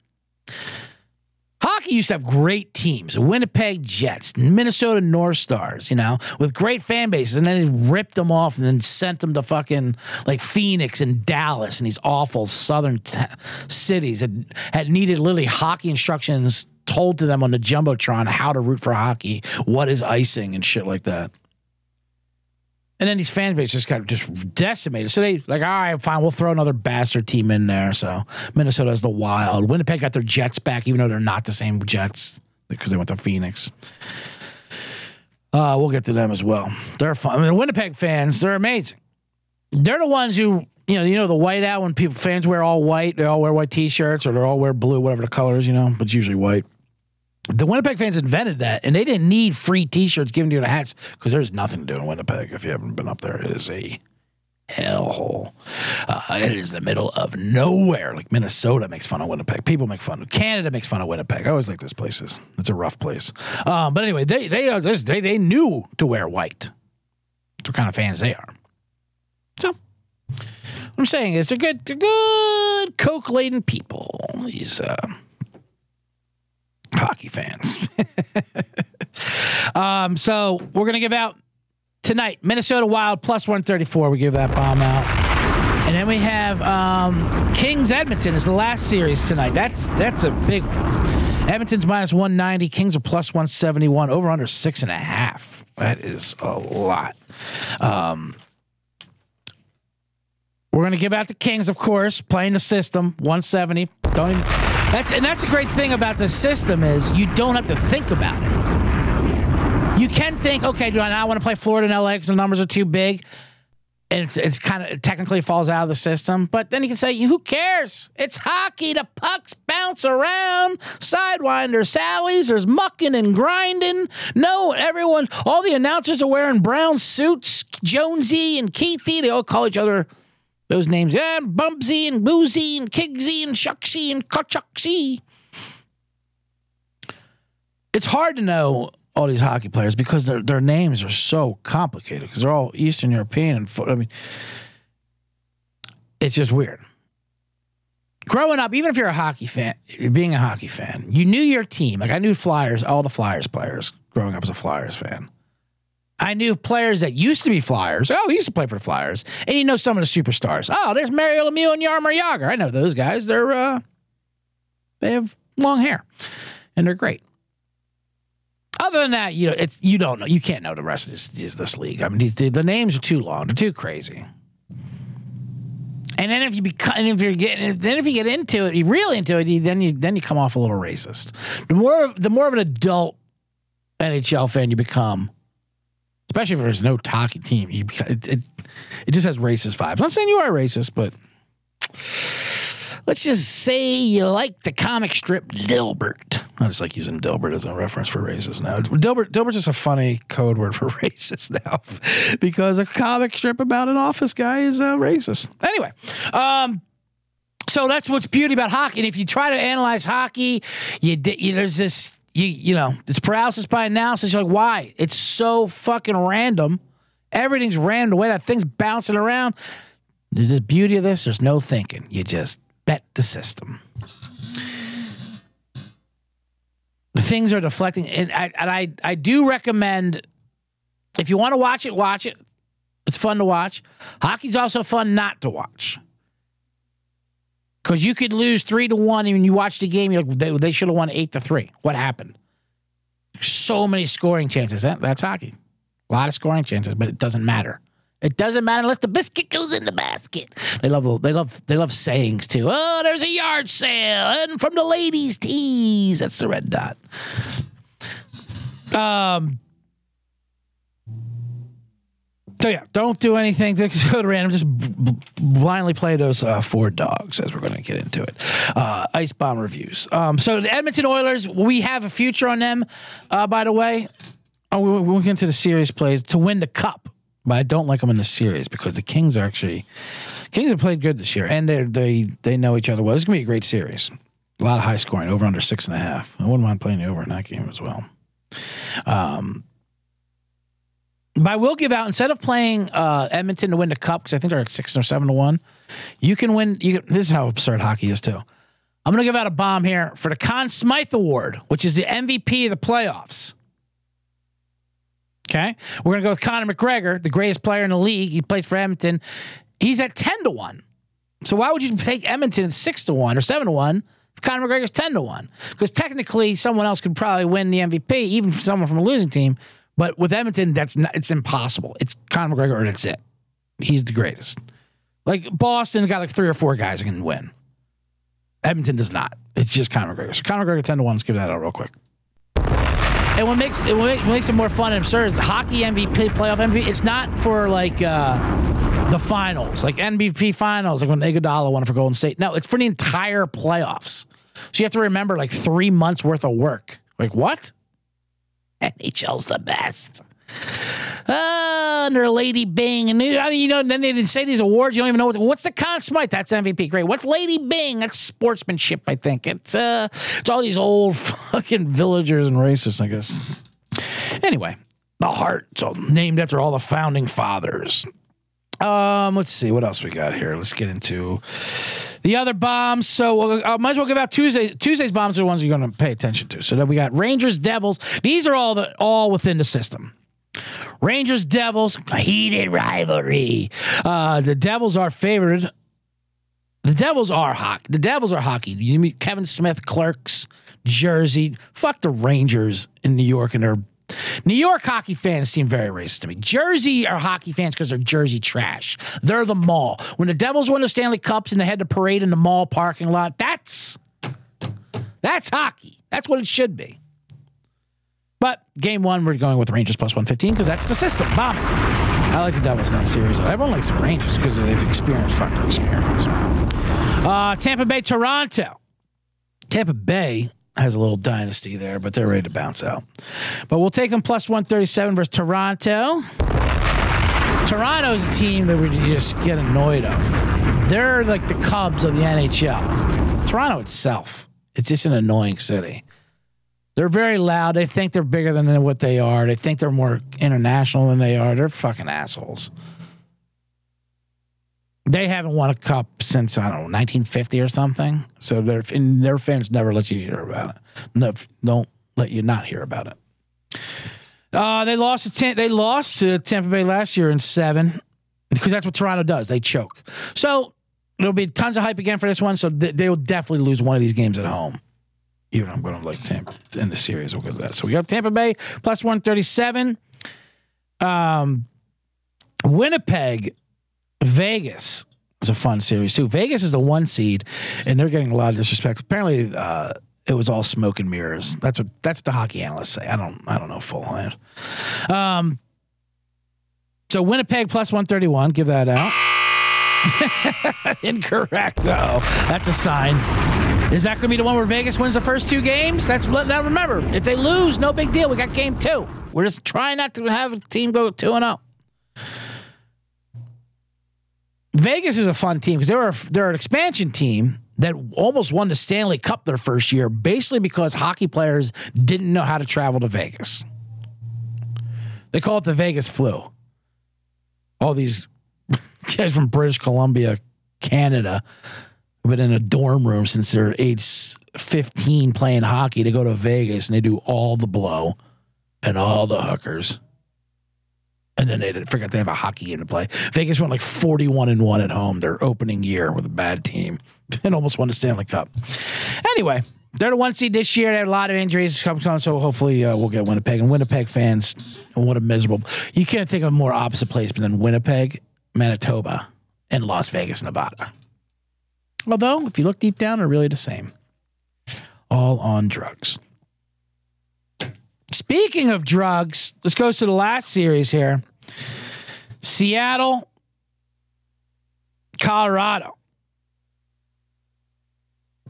Hockey used to have great teams, Winnipeg Jets, Minnesota North Stars, you know, with great fan bases, and then he ripped them off and then sent them to fucking like Phoenix and Dallas and these awful southern t- cities that had needed literally hockey instructions told to them on the jumbotron how to root for hockey, what is icing and shit like that. And then these fan base just got just decimated. So they like, all right, fine, we'll throw another bastard team in there. So Minnesota has the Wild. Winnipeg got their Jets back, even though they're not the same Jets because they went to Phoenix. Uh, we'll get to them as well. They're fun. I mean, Winnipeg fans, they're amazing. They're the ones who, you know, you know the white out when people fans wear all white, they all wear white t-shirts or they all wear blue, whatever the color is, you know, but it's usually white. The Winnipeg fans invented that, and they didn't need free T-shirts given to you in hats because there's nothing to do in Winnipeg if you haven't been up there. It is a hellhole. Uh, it is the middle of nowhere. Like Minnesota makes fun of Winnipeg. People make fun of Canada makes fun of Winnipeg. I always like those places. It's a rough place. Um, but anyway, they they are they they knew to wear white. That's what kind of fans they are. So what I'm saying is they're good. They're good coke laden people. These. Uh, hockey fans. um, so we're gonna give out tonight Minnesota Wild plus one thirty four. We give that bomb out, and then we have um, Kings Edmonton is the last series tonight. That's that's a big one. Edmonton's minus one ninety. Kings are plus one seventy one. Over under six and a half. That is a lot. Um, we're gonna give out the Kings, of course, playing the system 170. Don't even. That's and that's a great thing about the system is you don't have to think about it. You can think, okay, do I not want to play Florida and LA because the numbers are too big? And it's it's kind of technically falls out of the system, but then you can say, who cares? It's hockey. The pucks bounce around, sidewinder sallies. There's mucking and grinding. No, everyone, all the announcers are wearing brown suits. Jonesy and Keithy, they all call each other those names, yeah, Bumpsy and Boozy and Kigsy and Shucksy and Kachucksy. It's hard to know all these hockey players because their their names are so complicated because they're all Eastern European and I mean, it's just weird. Growing up, even if you're a hockey fan, being a hockey fan, you knew your team. Like I knew Flyers, all the Flyers players growing up as a Flyers fan. I knew players that used to be Flyers. Oh, he used to play for the Flyers. And you know some of the superstars. Oh, there's Mario Lemieux and Jaromir Jagr. I know those guys. They're uh, they have long hair, and they're great. Other than that, you know, it's you don't know. You can't know the rest of this this, league. I mean, the, the names are too long. They're too crazy. And then if you become, if you're getting, then if you get into it, you really into it, you, then you then you come off a little racist. The more the more of an adult NHL fan you become, especially if there's no talking team. You it, it, it just has racist vibes. I'm not saying you are racist, but let's just say you like the comic strip Dilbert. I just like using Dilbert as a reference for racist now. Dilbert Dilbert's just a funny code word for racist now because a comic strip about an office guy is uh, racist. Anyway, um, so that's what's beauty about hockey. And if you try to analyze hockey, you, you there's this you you know it's paralysis by analysis. You're like, why? It's so fucking random. Everything's random. The way that thing's bouncing around. There's this beauty of this. There's no thinking. You just bet the system. The things are deflecting, and I and I I do recommend if you want to watch it, watch it. It's fun to watch. Hockey's also fun not to watch because you could lose three to one, and you watch the game, you're like, they, they should have won eight to three. What happened? So many scoring chances. That, that's hockey. A lot of scoring chances, but it doesn't matter. It doesn't matter unless the biscuit goes in the basket. They love they love they love sayings too. Oh, there's a yard sale and from the ladies' tees. That's the red dot. Um. So yeah, don't do anything to go to random. Just b- blindly play those uh, four dogs as we're going to get into it. Uh, Ice bomb reviews. Um, so the Edmonton Oilers, we have a future on them. Uh, by the way, oh, we, we'll get into the series plays to win the cup, but I don't like them in the series because the Kings are actually Kings have played good this year and they they they know each other well. It's going to be a great series. A lot of high scoring, over under six and a half. I wouldn't mind playing the over in that game as well. Um, but I will give out instead of playing uh, Edmonton to win the cup because I think they're at six or seven to one. You can win. You can, this is how absurd hockey is too. I'm going to give out a bomb here for the Conn Smythe Award, which is the MVP of the playoffs. Okay, we're going to go with Conor McGregor, the greatest player in the league. He plays for Edmonton. He's at ten to one. So why would you take Edmonton at six to one or seven to one? If Conor McGregor's ten to one, because technically someone else could probably win the MVP, even someone from a losing team. But with Edmonton, that's not, it's impossible. It's Conor McGregor, and that's it. He's the greatest. Like Boston got like three or four guys that can win. Edmonton does not. It's just Conor McGregor. So Conor McGregor ten to one. Let's give that out real quick. And what makes it what makes it more fun and absurd is hockey MVP playoff MVP. It's not for like uh, the finals, like MVP finals, like when Iguodala won for Golden State. No, it's for the entire playoffs. So you have to remember like three months worth of work. Like what? NHL's the best. Uh, under Lady Byng, and you know, then they didn't say these awards. You don't even know what, what's the Conn Smythe. That's MVP. Great. What's Lady Byng? That's sportsmanship. I think it's uh, it's all these old fucking villagers and racists. I guess. Anyway, the Hart. So named after all the founding fathers. Um, let's see what else we got here. Let's get into the other bombs. So I uh, might as well give out Tuesday. Tuesday's bombs are the ones you're going to pay attention to. So then we got Rangers, Devils. These are all the all within the system. Rangers Devils, heated rivalry. Uh, the Devils are favored. The Devils are hockey. The Devils are hockey. You meet Kevin Smith, Clerks, Jersey. Fuck the Rangers in New York and their New York hockey fans seem very racist to me. Jersey are hockey fans because they're Jersey trash. They're the mall. When the Devils won the Stanley Cups and they had to parade in the mall parking lot, that's that's hockey. That's what it should be. But game one, we're going with Rangers plus 115 because that's the system. Bomb. I like the Devils in that series. Everyone likes the Rangers because they've experienced fucking experience. Uh, Tampa Bay, Toronto. Tampa Bay has a little dynasty there, but they're ready to bounce out. But we'll take them plus 137 versus Toronto. Toronto is a team that we just get annoyed of. They're like the Cubs of the NHL. Toronto itself, it's just an annoying city. They're very loud. They think they're bigger than what they are. They think they're more international than they are. They're fucking assholes. They haven't won a cup since I don't know 1950 or something. So their their fans never let you hear about it. No, don't let you not hear about it. Uh, they lost to they lost to Tampa Bay last year in seven because that's what Toronto does. They choke. So there'll be tons of hype again for this one. So th- they will definitely lose one of these games at home even I'm going to like Tampa in the series. We'll go to that. So we have Tampa Bay plus 137. Um, Winnipeg, Vegas is a fun series too. Vegas is the one seed, and they're getting a lot of disrespect. Apparently, uh, it was all smoke and mirrors. That's what that's what the hockey analysts say. I don't I don't know full hand. Um, so Winnipeg plus 131. Give that out. Incorrect. Oh, that's a sign. Is that going to be the one where Vegas wins the first two games? That's now. Remember, if they lose, no big deal. We got game two. We're just trying not to have a team go two and zero. Oh. Vegas is a fun team because they're they're an expansion team that almost won the Stanley Cup their first year, basically because hockey players didn't know how to travel to Vegas. They call it the Vegas flu. All these guys from British Columbia, Canada, have been in a dorm room since they're age 15 playing hockey to go to Vegas and they do all the blow and all the hookers. And then they forgot they have a hockey game to play. Vegas went like 41 and 1 at home their opening year with a bad team and almost won the Stanley Cup. Anyway, they're the one seed this year. They had a lot of injuries coming on, so hopefully uh, we'll get Winnipeg. And Winnipeg fans, what a miserable. You can't think of a more opposite place than Winnipeg, Manitoba, and Las Vegas, Nevada. Although, if you look deep down, they're really the same. All on drugs. Speaking of drugs, let's go to the last series here Seattle, Colorado.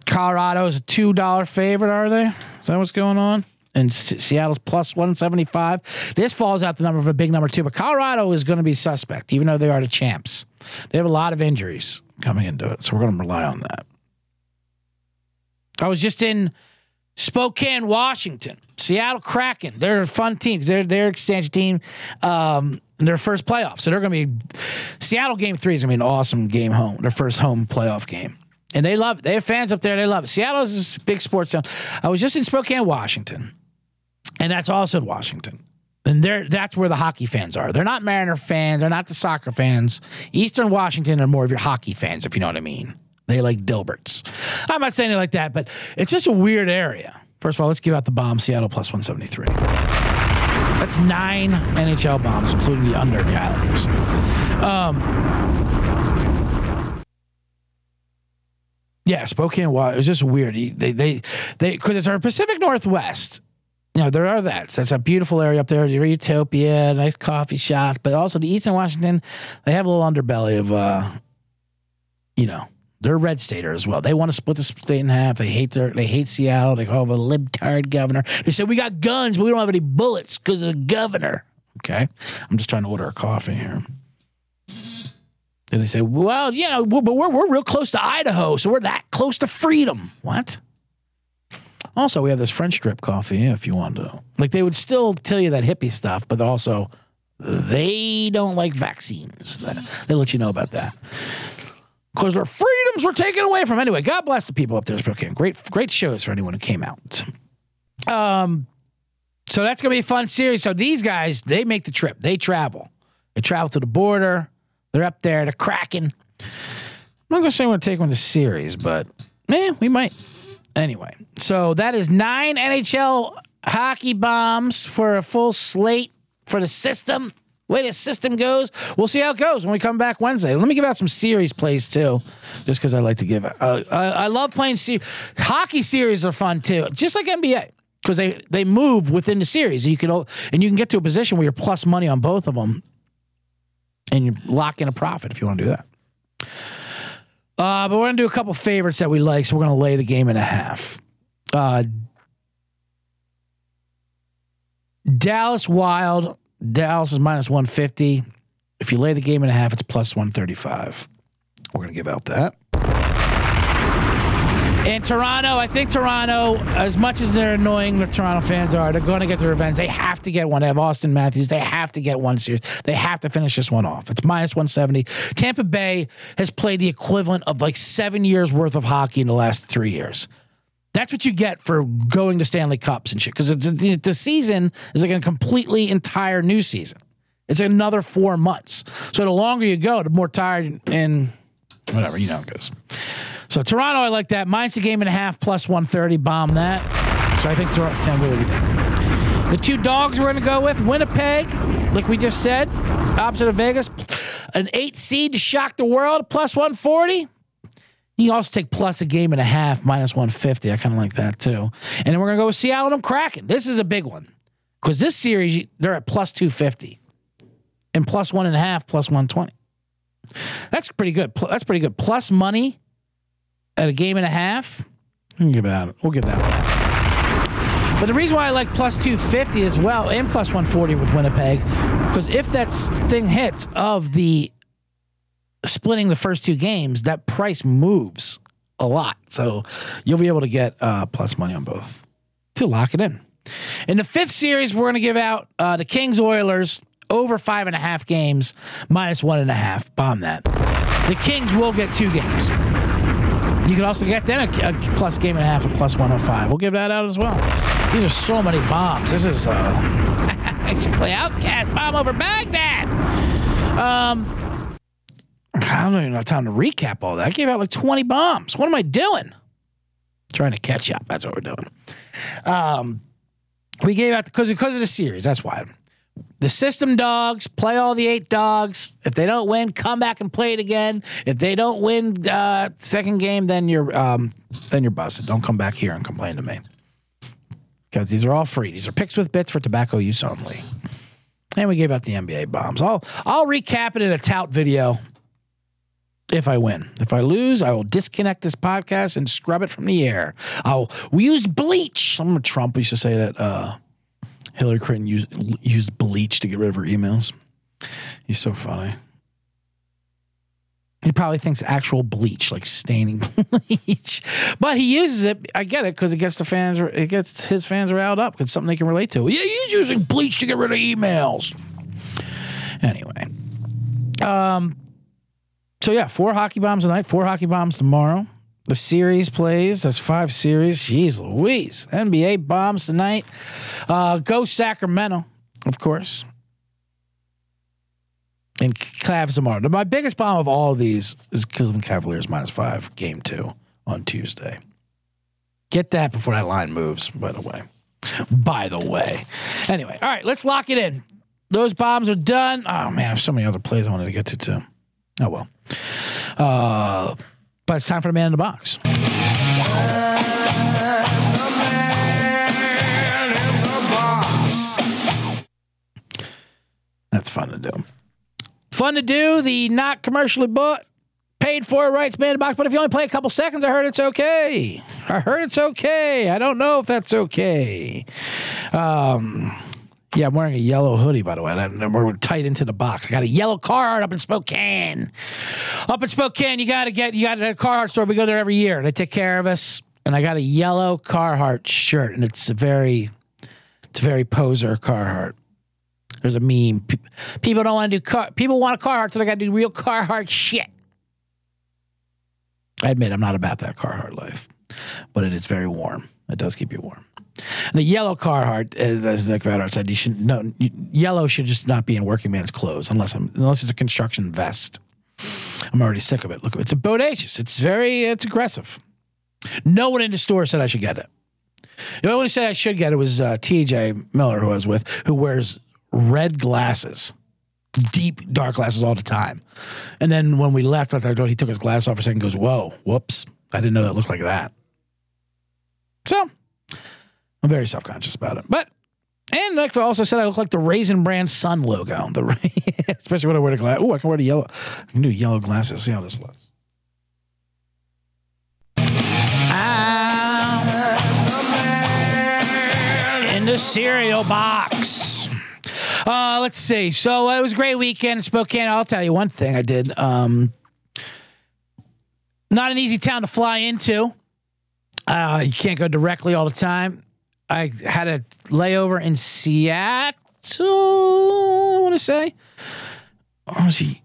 Colorado is a $2 favorite, are they? Is that what's going on? And Seattle's plus 175. This falls out the number of a big number, too. But Colorado is going to be suspect, even though they are the champs. They have a lot of injuries coming into it. So we're going to rely on that. I was just in Spokane, Washington. Seattle Kraken. They're a fun team. They're their extension team. Um, their first playoff. So they're going to be Seattle game three is going to be an awesome game home. Their first home playoff game. And they love it. They have fans up there. They love it. Seattle is a big sports town. I was just in Spokane, Washington. And that's also in Washington. And they that's where the hockey fans are. They're not Mariner fans. They're not the soccer fans. Eastern Washington are more of your hockey fans, if you know what I mean. They like Dilberts. I'm not saying it like that, but it's just a weird area. First of all, let's give out the bomb Seattle plus 173. That's nine NHL bombs, including the under the Islanders. Um, yeah, Spokane. It was just weird. They they they because it's our Pacific Northwest, you know, there are that. That's a beautiful area up there. Utopia, nice coffee shops, but also the Eastern Washington, they have a little underbelly of, uh, you know, they're red stater as well. They want to split the state in half. They hate their, they hate Seattle. They call the libtard governor. They say we got guns, but we don't have any bullets because of the governor. Okay, I'm just trying to order a coffee here. And they say, well, you know, but we're, we're real close to Idaho, so we're that close to freedom. What? Also, we have this French drip coffee if you want to. Like they would still tell you that hippie stuff, but also they don't like vaccines. They let you know about that. Because their freedoms were taken away from. Anyway, God bless the people up there in Spokane. Great, great shows for anyone who came out. Um, so that's gonna be a fun series. So these guys, they make the trip. They travel. They travel to the border. They're up there. They're cracking. I'm not gonna say we're gonna take them to series, but eh, we might. Anyway, so that is nine NHL hockey bombs for a full slate for the system. Way the system goes. We'll see how it goes when we come back Wednesday. Let me give out some series plays too, just because I like to give. Uh, I, I love playing series. Hockey series are fun too, just like NBA because they they move within the series. You can and you can get to a position where you're plus money on both of them, and you lock in a profit if you want to do that. Uh, but we're gonna do a couple favorites that we like, so we're gonna lay the game and a half. Uh, Dallas Wild. Dallas is minus one fifty. If you lay the game and a half, it's plus one thirty five. We're gonna give out that. In Toronto, I think Toronto, as much as they're annoying, the Toronto fans are, they're going to get the revenge. They have to get one. They have Auston Matthews. They have to get one series. They have to finish this one off. It's minus 170. Tampa Bay has played the equivalent of like seven years worth of hockey in the last three years. That's what you get for going to Stanley Cups and shit. Because the, season is like a completely entire new season. It's another four months. So the longer you go, the more tired and whatever, you know it goes. So Toronto, I like that. Mine's a game and a half plus 130. Bomb that. So I think Tampa will be. The two dogs we're going to go with Winnipeg, like we just said, opposite of Vegas. An eight seed to shock the world, plus 140. You also take plus a game and a half, minus 150. I kind of like that too. And then we're going to go with Seattle and I'm cracking. This is a big one because this series, they're at plus 250 and plus one and a half, plus 120. That's pretty good. That's pretty good. Plus money at a game and a half. We'll give that. We'll give that one. But the reason why I like plus 250 as well and plus 140 with Winnipeg, because if that thing hits of the splitting the first two games, that price moves a lot. So you'll be able to get uh, plus money on both to lock it in. In the fifth series, we're going to give out uh, the Kings Oilers over five and a half games, minus one and a half. Bomb that. The Kings will get two games. You can also get them a, a plus game and a half, a plus 105. We'll give that out as well. These are so many bombs. This is, uh, I should play OutKast Bomb over Baghdad. Um, I don't even have time to recap all that. I gave out like 20 bombs. What am I doing? Trying to catch up. That's what we're doing. Um, we gave out because because of the series. That's why the system dogs play all the eight dogs. If they don't win, come back and play it again. If they don't win uh, second game, then you're um, then you're busted. Don't come back here and complain to me because these are all free. These are picks with bits for tobacco use only. And we gave out the NBA bombs. I'll I'll recap it in a tout video if I win. If I lose, I will disconnect this podcast and scrub it from the air. I'll we used bleach. Some Trump used to say that. Uh, Hillary Clinton used, used bleach to get rid of her emails. He's so funny. He probably thinks actual bleach, like staining bleach, but he uses it. I get it because it gets the fans, it gets his fans riled up. It's something they can relate to. Yeah, he's using bleach to get rid of emails. Anyway, um, so yeah, four hockey bombs tonight, four hockey bombs tomorrow. The series plays. That's five series. Jeez Louise. NBA bombs tonight. Uh, go Sacramento, of course. And Cavs tomorrow. My biggest bomb of all of these is Cleveland Cavaliers minus five, game two on Tuesday. Get that before that line moves, by the way. By the way. Anyway, all right, let's lock it in. Those bombs are done. Oh, man, there's so many other plays I wanted to get to, too. Oh, well. Uh, but it's time for the man in the box. That's fun to do. Fun to do. The not commercially bought, paid for rights man in box. But if you only play a couple seconds, I heard it's okay. I heard it's okay. I don't know if that's okay. Um, yeah, I'm wearing a yellow hoodie, by the way. And we're tight into the box. I got a yellow Carhartt up in Spokane. Up in Spokane, you got to get, you got a Carhartt store. We go there every year. They take care of us. And I got a yellow Carhartt shirt, and it's a very, it's a very poser Carhartt. There's a meme. People don't want to do car. People want a Carhartt, so they got to do real Carhartt shit. I admit I'm not about that Carhartt life, but it is very warm. It does keep you warm. And the yellow Carhartt, uh, as Nick Vadar said, you should no yellow should just not be in working man's clothes unless I'm unless it's a construction vest. I'm already sick of it. Look, it's a bodacious. It's very it's aggressive. No one in the store said I should get it. The only one who said I should get it was uh, T.J. Miller, who I was with, who wears red glasses, deep dark glasses all the time. And then when we left, after I thought he took his glass off for a second. Goes, "Whoa, whoops! I didn't know that looked like that." So I'm very self conscious about it. But and Nick also said I look like the Raisin Bran Sun logo. The especially when I wear the glass. Oh, I can wear the yellow. I can do yellow glasses. See how this looks. in the cereal box. Uh, let's see. So uh, it was a great weekend in Spokane. I'll tell you one thing I did. Um, not an easy town to fly into. Uh, you can't go directly all the time. I had a layover in Seattle. I want to say, or was he?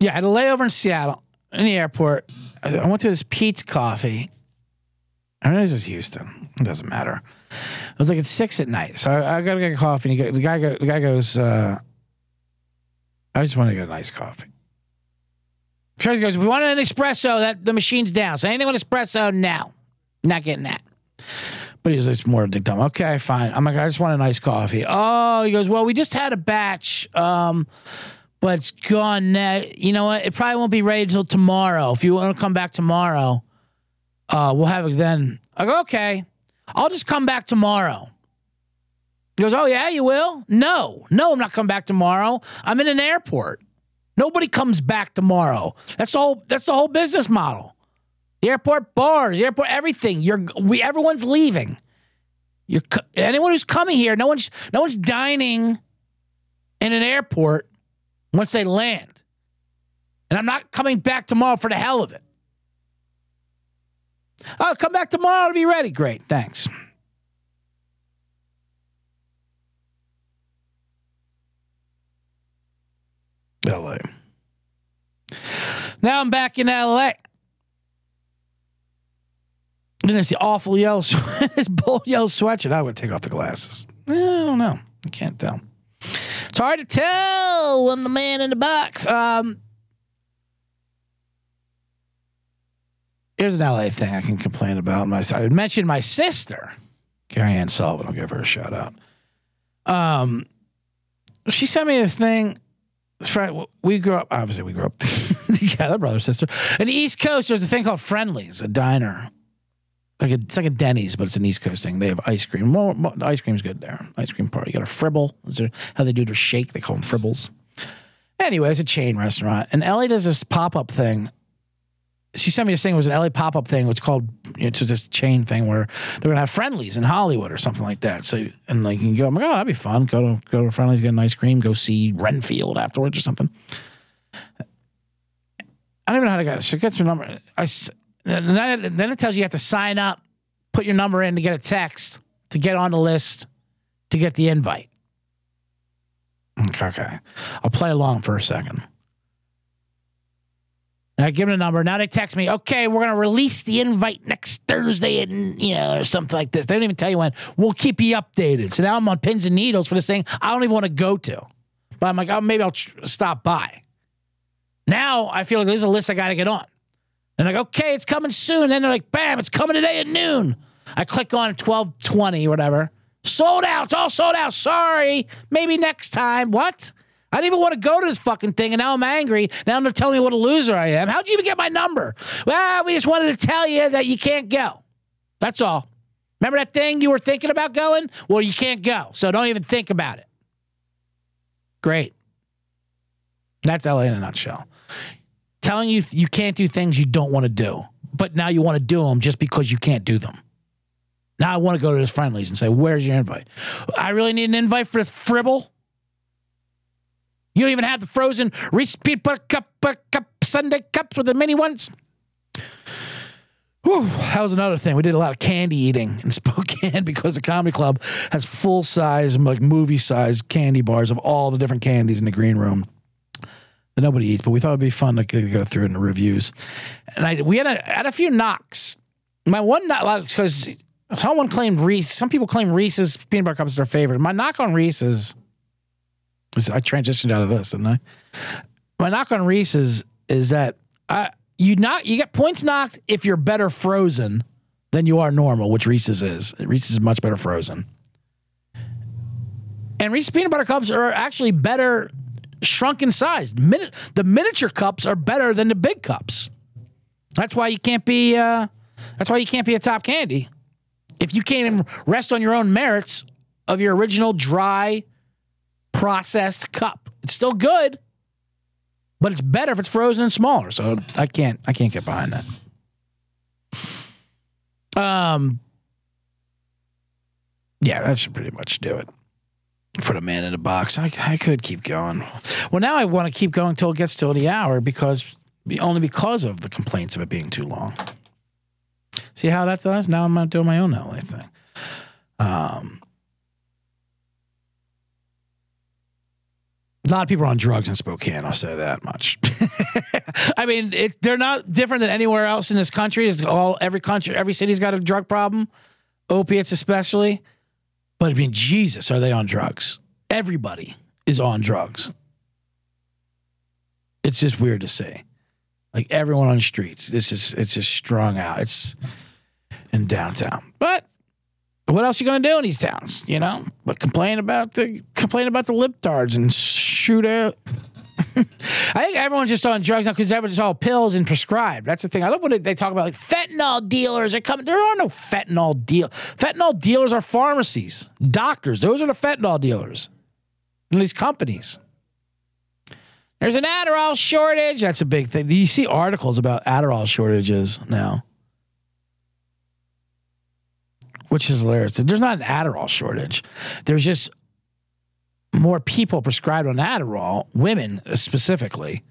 Yeah, I had a layover in Seattle in the airport. I went to this Peet's Coffee. I know this is Houston. It doesn't matter. It was like at six at night, so I, I gotta get a coffee. And he, the guy, the guy goes, uh, "I just want to get a nice coffee." He goes, "We want an espresso. That the machine's down. So anything with espresso now, not getting that." But he was just more dumb. Okay, fine. I'm like, I just want a nice coffee. Oh, he goes, well, we just had a batch. Um, but it's gone now. You know what? It probably won't be ready until tomorrow. If you want to come back tomorrow, uh, we'll have it then. I go, okay. I'll just come back tomorrow. He goes, oh, yeah, you will? No, no, I'm not coming back tomorrow. I'm in an airport. Nobody comes back tomorrow. That's the whole, that's the whole business model. The airport bars, the airport, everything. You're, we, everyone's leaving. You're, anyone who's coming here, no one's, no one's dining in an airport once they land. And I'm not coming back tomorrow for the hell of it. I'll come back tomorrow to be ready. Great. Thanks. LA. Now I'm back in LA. Then it's the awful yellow, this bold yellow sweatshirt. I would take off the glasses. Eh, I don't know. I can't tell. It's hard to tell when the man in the box. Um, here's an LA thing I can complain about. My, I mentioned my sister, Carrie Ann Sullivan. I'll give her a shout out. Um, she sent me a thing. We grew up, obviously, we grew up together, brother, sister. In the East Coast, there's a thing called Friendly's, a diner. Like a, it's like a Denny's, but it's an East Coast thing. They have ice cream. More, the ice cream's good there. Ice cream party. You got a fribble. Is there how they do their shake? They call them fribbles. Anyway, it's a chain restaurant, and Ellie does this pop up thing she sent me this thing. It was an LA pop up thing. It's called it's this chain thing where they're gonna have Friendly's in Hollywood or something like that. So and like you go, I'm like, oh, that'd be fun. Go to go to Friendly's, get an ice cream, go see Renfield afterwards or something. I don't even know how to get. She gets your number. I then, it tells you you have to sign up, put your number in to get a text to get on the list to get the invite. Okay, okay. I'll play along for a second. I give them a number. Now they text me, okay, we're going to release the invite next Thursday and, you know, or something like this. They don't even tell you when. We'll keep you updated. So now I'm on pins and needles for this thing I don't even want to go to. But I'm like, oh, maybe I'll tr- stop by. Now I feel like there's a list I got to get on. And like, okay, it's coming soon. Then they're like, bam, it's coming today at noon. I click on 1220 or whatever. Sold out. It's all sold out. Sorry. Maybe next time. What? I didn't even want to go to this fucking thing, and now I'm angry. Now they're telling me what a loser I am. How'd you even get my number? Well, we just wanted to tell you that you can't go. That's all. Remember that thing you were thinking about going? Well, you can't go, so don't even think about it. Great. That's LA in a nutshell. Telling you you can't do things you don't want to do, but now you want to do them just because you can't do them. Now I want to go to his Friendly's and say, "Where's your invite? I really need an invite for this fribble." You don't even have the frozen Reese peanut cup, uh, cup Sunday cups with the mini ones. Whew, that was another thing. We did a lot of candy eating in Spokane because the comedy club has full size, like movie size candy bars of all the different candies in the green room that nobody eats. But we thought it'd be fun to go through it in the reviews. And I we had a, had a few knocks. My one knock because someone claimed Reese. Some people claim Reese's peanut butter cups are their favorite. My knock on Reese's. is I transitioned out of this, didn't I? My knock on Reese's is that I you not you get points knocked if you're better frozen than you are normal, which Reese's is. Reese's is much better frozen. And Reese's peanut butter cups are actually better shrunk in size. Min- the miniature cups are better than the big cups. That's why you can't be. Uh, that's why you can't be a top candy. If you can't even rest on your own merits of your original dry, processed cup, it's still good but it's better if it's frozen and smaller. So I can't I can't get behind that. Um, yeah, that should pretty much do it for the man in the box. I, I could keep going. Well, now I want to keep going until it gets to the hour because only because of the complaints of it being too long. See how that does? Now I'm not doing my own LA thing. Um, A lot of people are on drugs in Spokane. I'll say that much. I mean, it, they're not different than anywhere else in this country. It's all every country, every city's got a drug problem, opiates especially. But I mean, Jesus, are they on drugs? Everybody is on drugs. It's just weird to see. Like everyone on the streets, this is it's just strung out. It's in downtown, but what else you to do in these towns? You know, but complain about the complain about the libtards and shoot out. I think everyone's just on drugs now because everyone's all pills and prescribed. That's the thing. I love when they talk about like fentanyl dealers are coming. There are no fentanyl deal. Fentanyl dealers are pharmacies, doctors. Those are the fentanyl dealers in these companies. There's an Adderall shortage. That's a big thing. Do you see articles about Adderall shortages now? which is hilarious. There's not an Adderall shortage. There's just more people prescribed on Adderall, women specifically.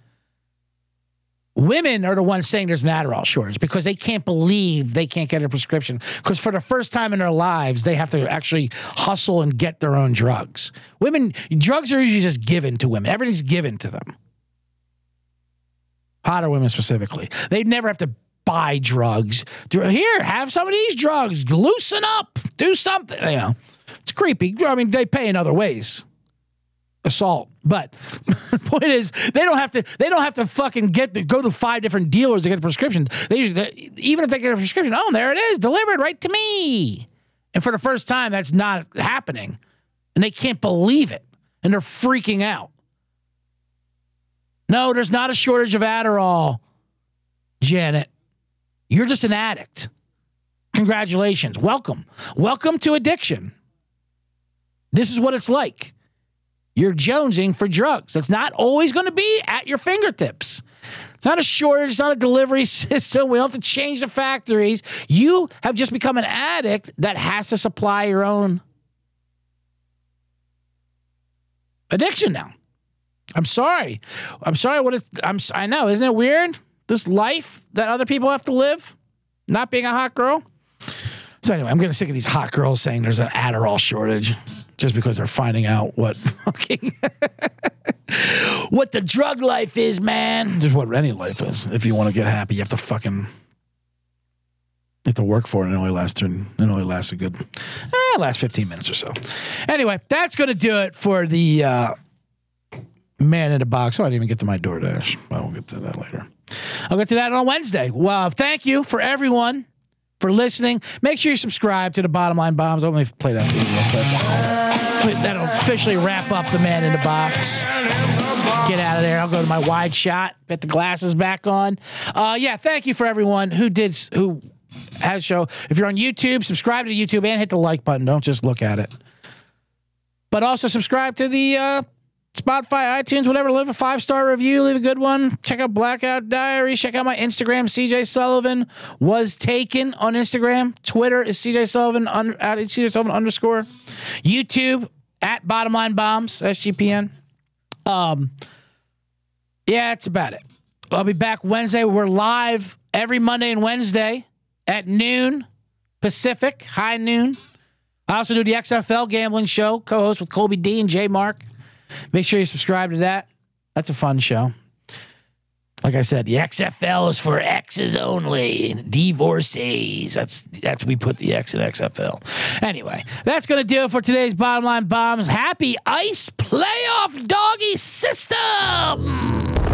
Women are the ones saying there's an Adderall shortage because they can't believe they can't get a prescription. Because for the first time in their lives, they have to actually hustle and get their own drugs. Women, drugs are usually just given to women, everything's given to them. Hotter women specifically. They never have to buy drugs. Here, have some of these drugs. Loosen up. Do something. You know, it's creepy. I mean, they pay in other ways. Assault, but the point is, they don't have to. They don't have to fucking get the, go to five different dealers to get a prescription. They, they even if they get a prescription, oh, there it is, delivered right to me. And for the first time, that's not happening, and they can't believe it, and they're freaking out. No, there's not a shortage of Adderall, Janet. You're just an addict. Congratulations. Welcome. Welcome to addiction. This is what it's like. You're jonesing for drugs. That's not always going to be at your fingertips. It's not a shortage, it's not a delivery system. We don't have to change the factories. You have just become an addict that has to supply your own addiction now. I'm sorry. I'm sorry. What is, I'm, I know. Isn't it weird? this life that other people have to live, not being a hot girl. So anyway, I'm getting sick of these hot girls saying there's an Adderall shortage just because they're finding out what fucking what the drug life is, man. Just what any life is. If you want to get happy, you have to fucking you have to work for it. It only lasts it only lasts a good eh, last 15 minutes or so. Anyway, that's gonna do it for the uh, man in the box. Oh, I didn't even get to my DoorDash. I will get to that later. I'll get to that on Wednesday. Well, thank you for everyone for listening. Make sure you subscribe to the Bottom Line Bombs. Let me play that real quick. That'll officially wrap up the man in the box. Get out of there. I'll go to my wide shot. Get the glasses back on. Uh, yeah, thank you for everyone who did who has show. If you're on YouTube, subscribe to YouTube and hit the like button. Don't just look at it. But also subscribe to the uh, Spotify, iTunes, whatever. Leave a five star review. Leave a good one. Check out Blackout Diary. Check out my Instagram. CJ Sullivan was taken on Instagram. Twitter is CJ Sullivan un, at CJ Sullivan underscore. YouTube at Bottom Line Bombs SGPN. Um, yeah, that's about it. I'll be back Wednesday. We're live every Monday and Wednesday at noon Pacific, high noon. I also do the XFL gambling show, co-host with Colby D and J Mark. Make sure you subscribe to that. That's a fun show. Like I said, the XFL is for X's only, divorcees. That's that's we put the X in XFL. Anyway, that's gonna do it for today's bottom line bombs. Happy ice playoff doggy system.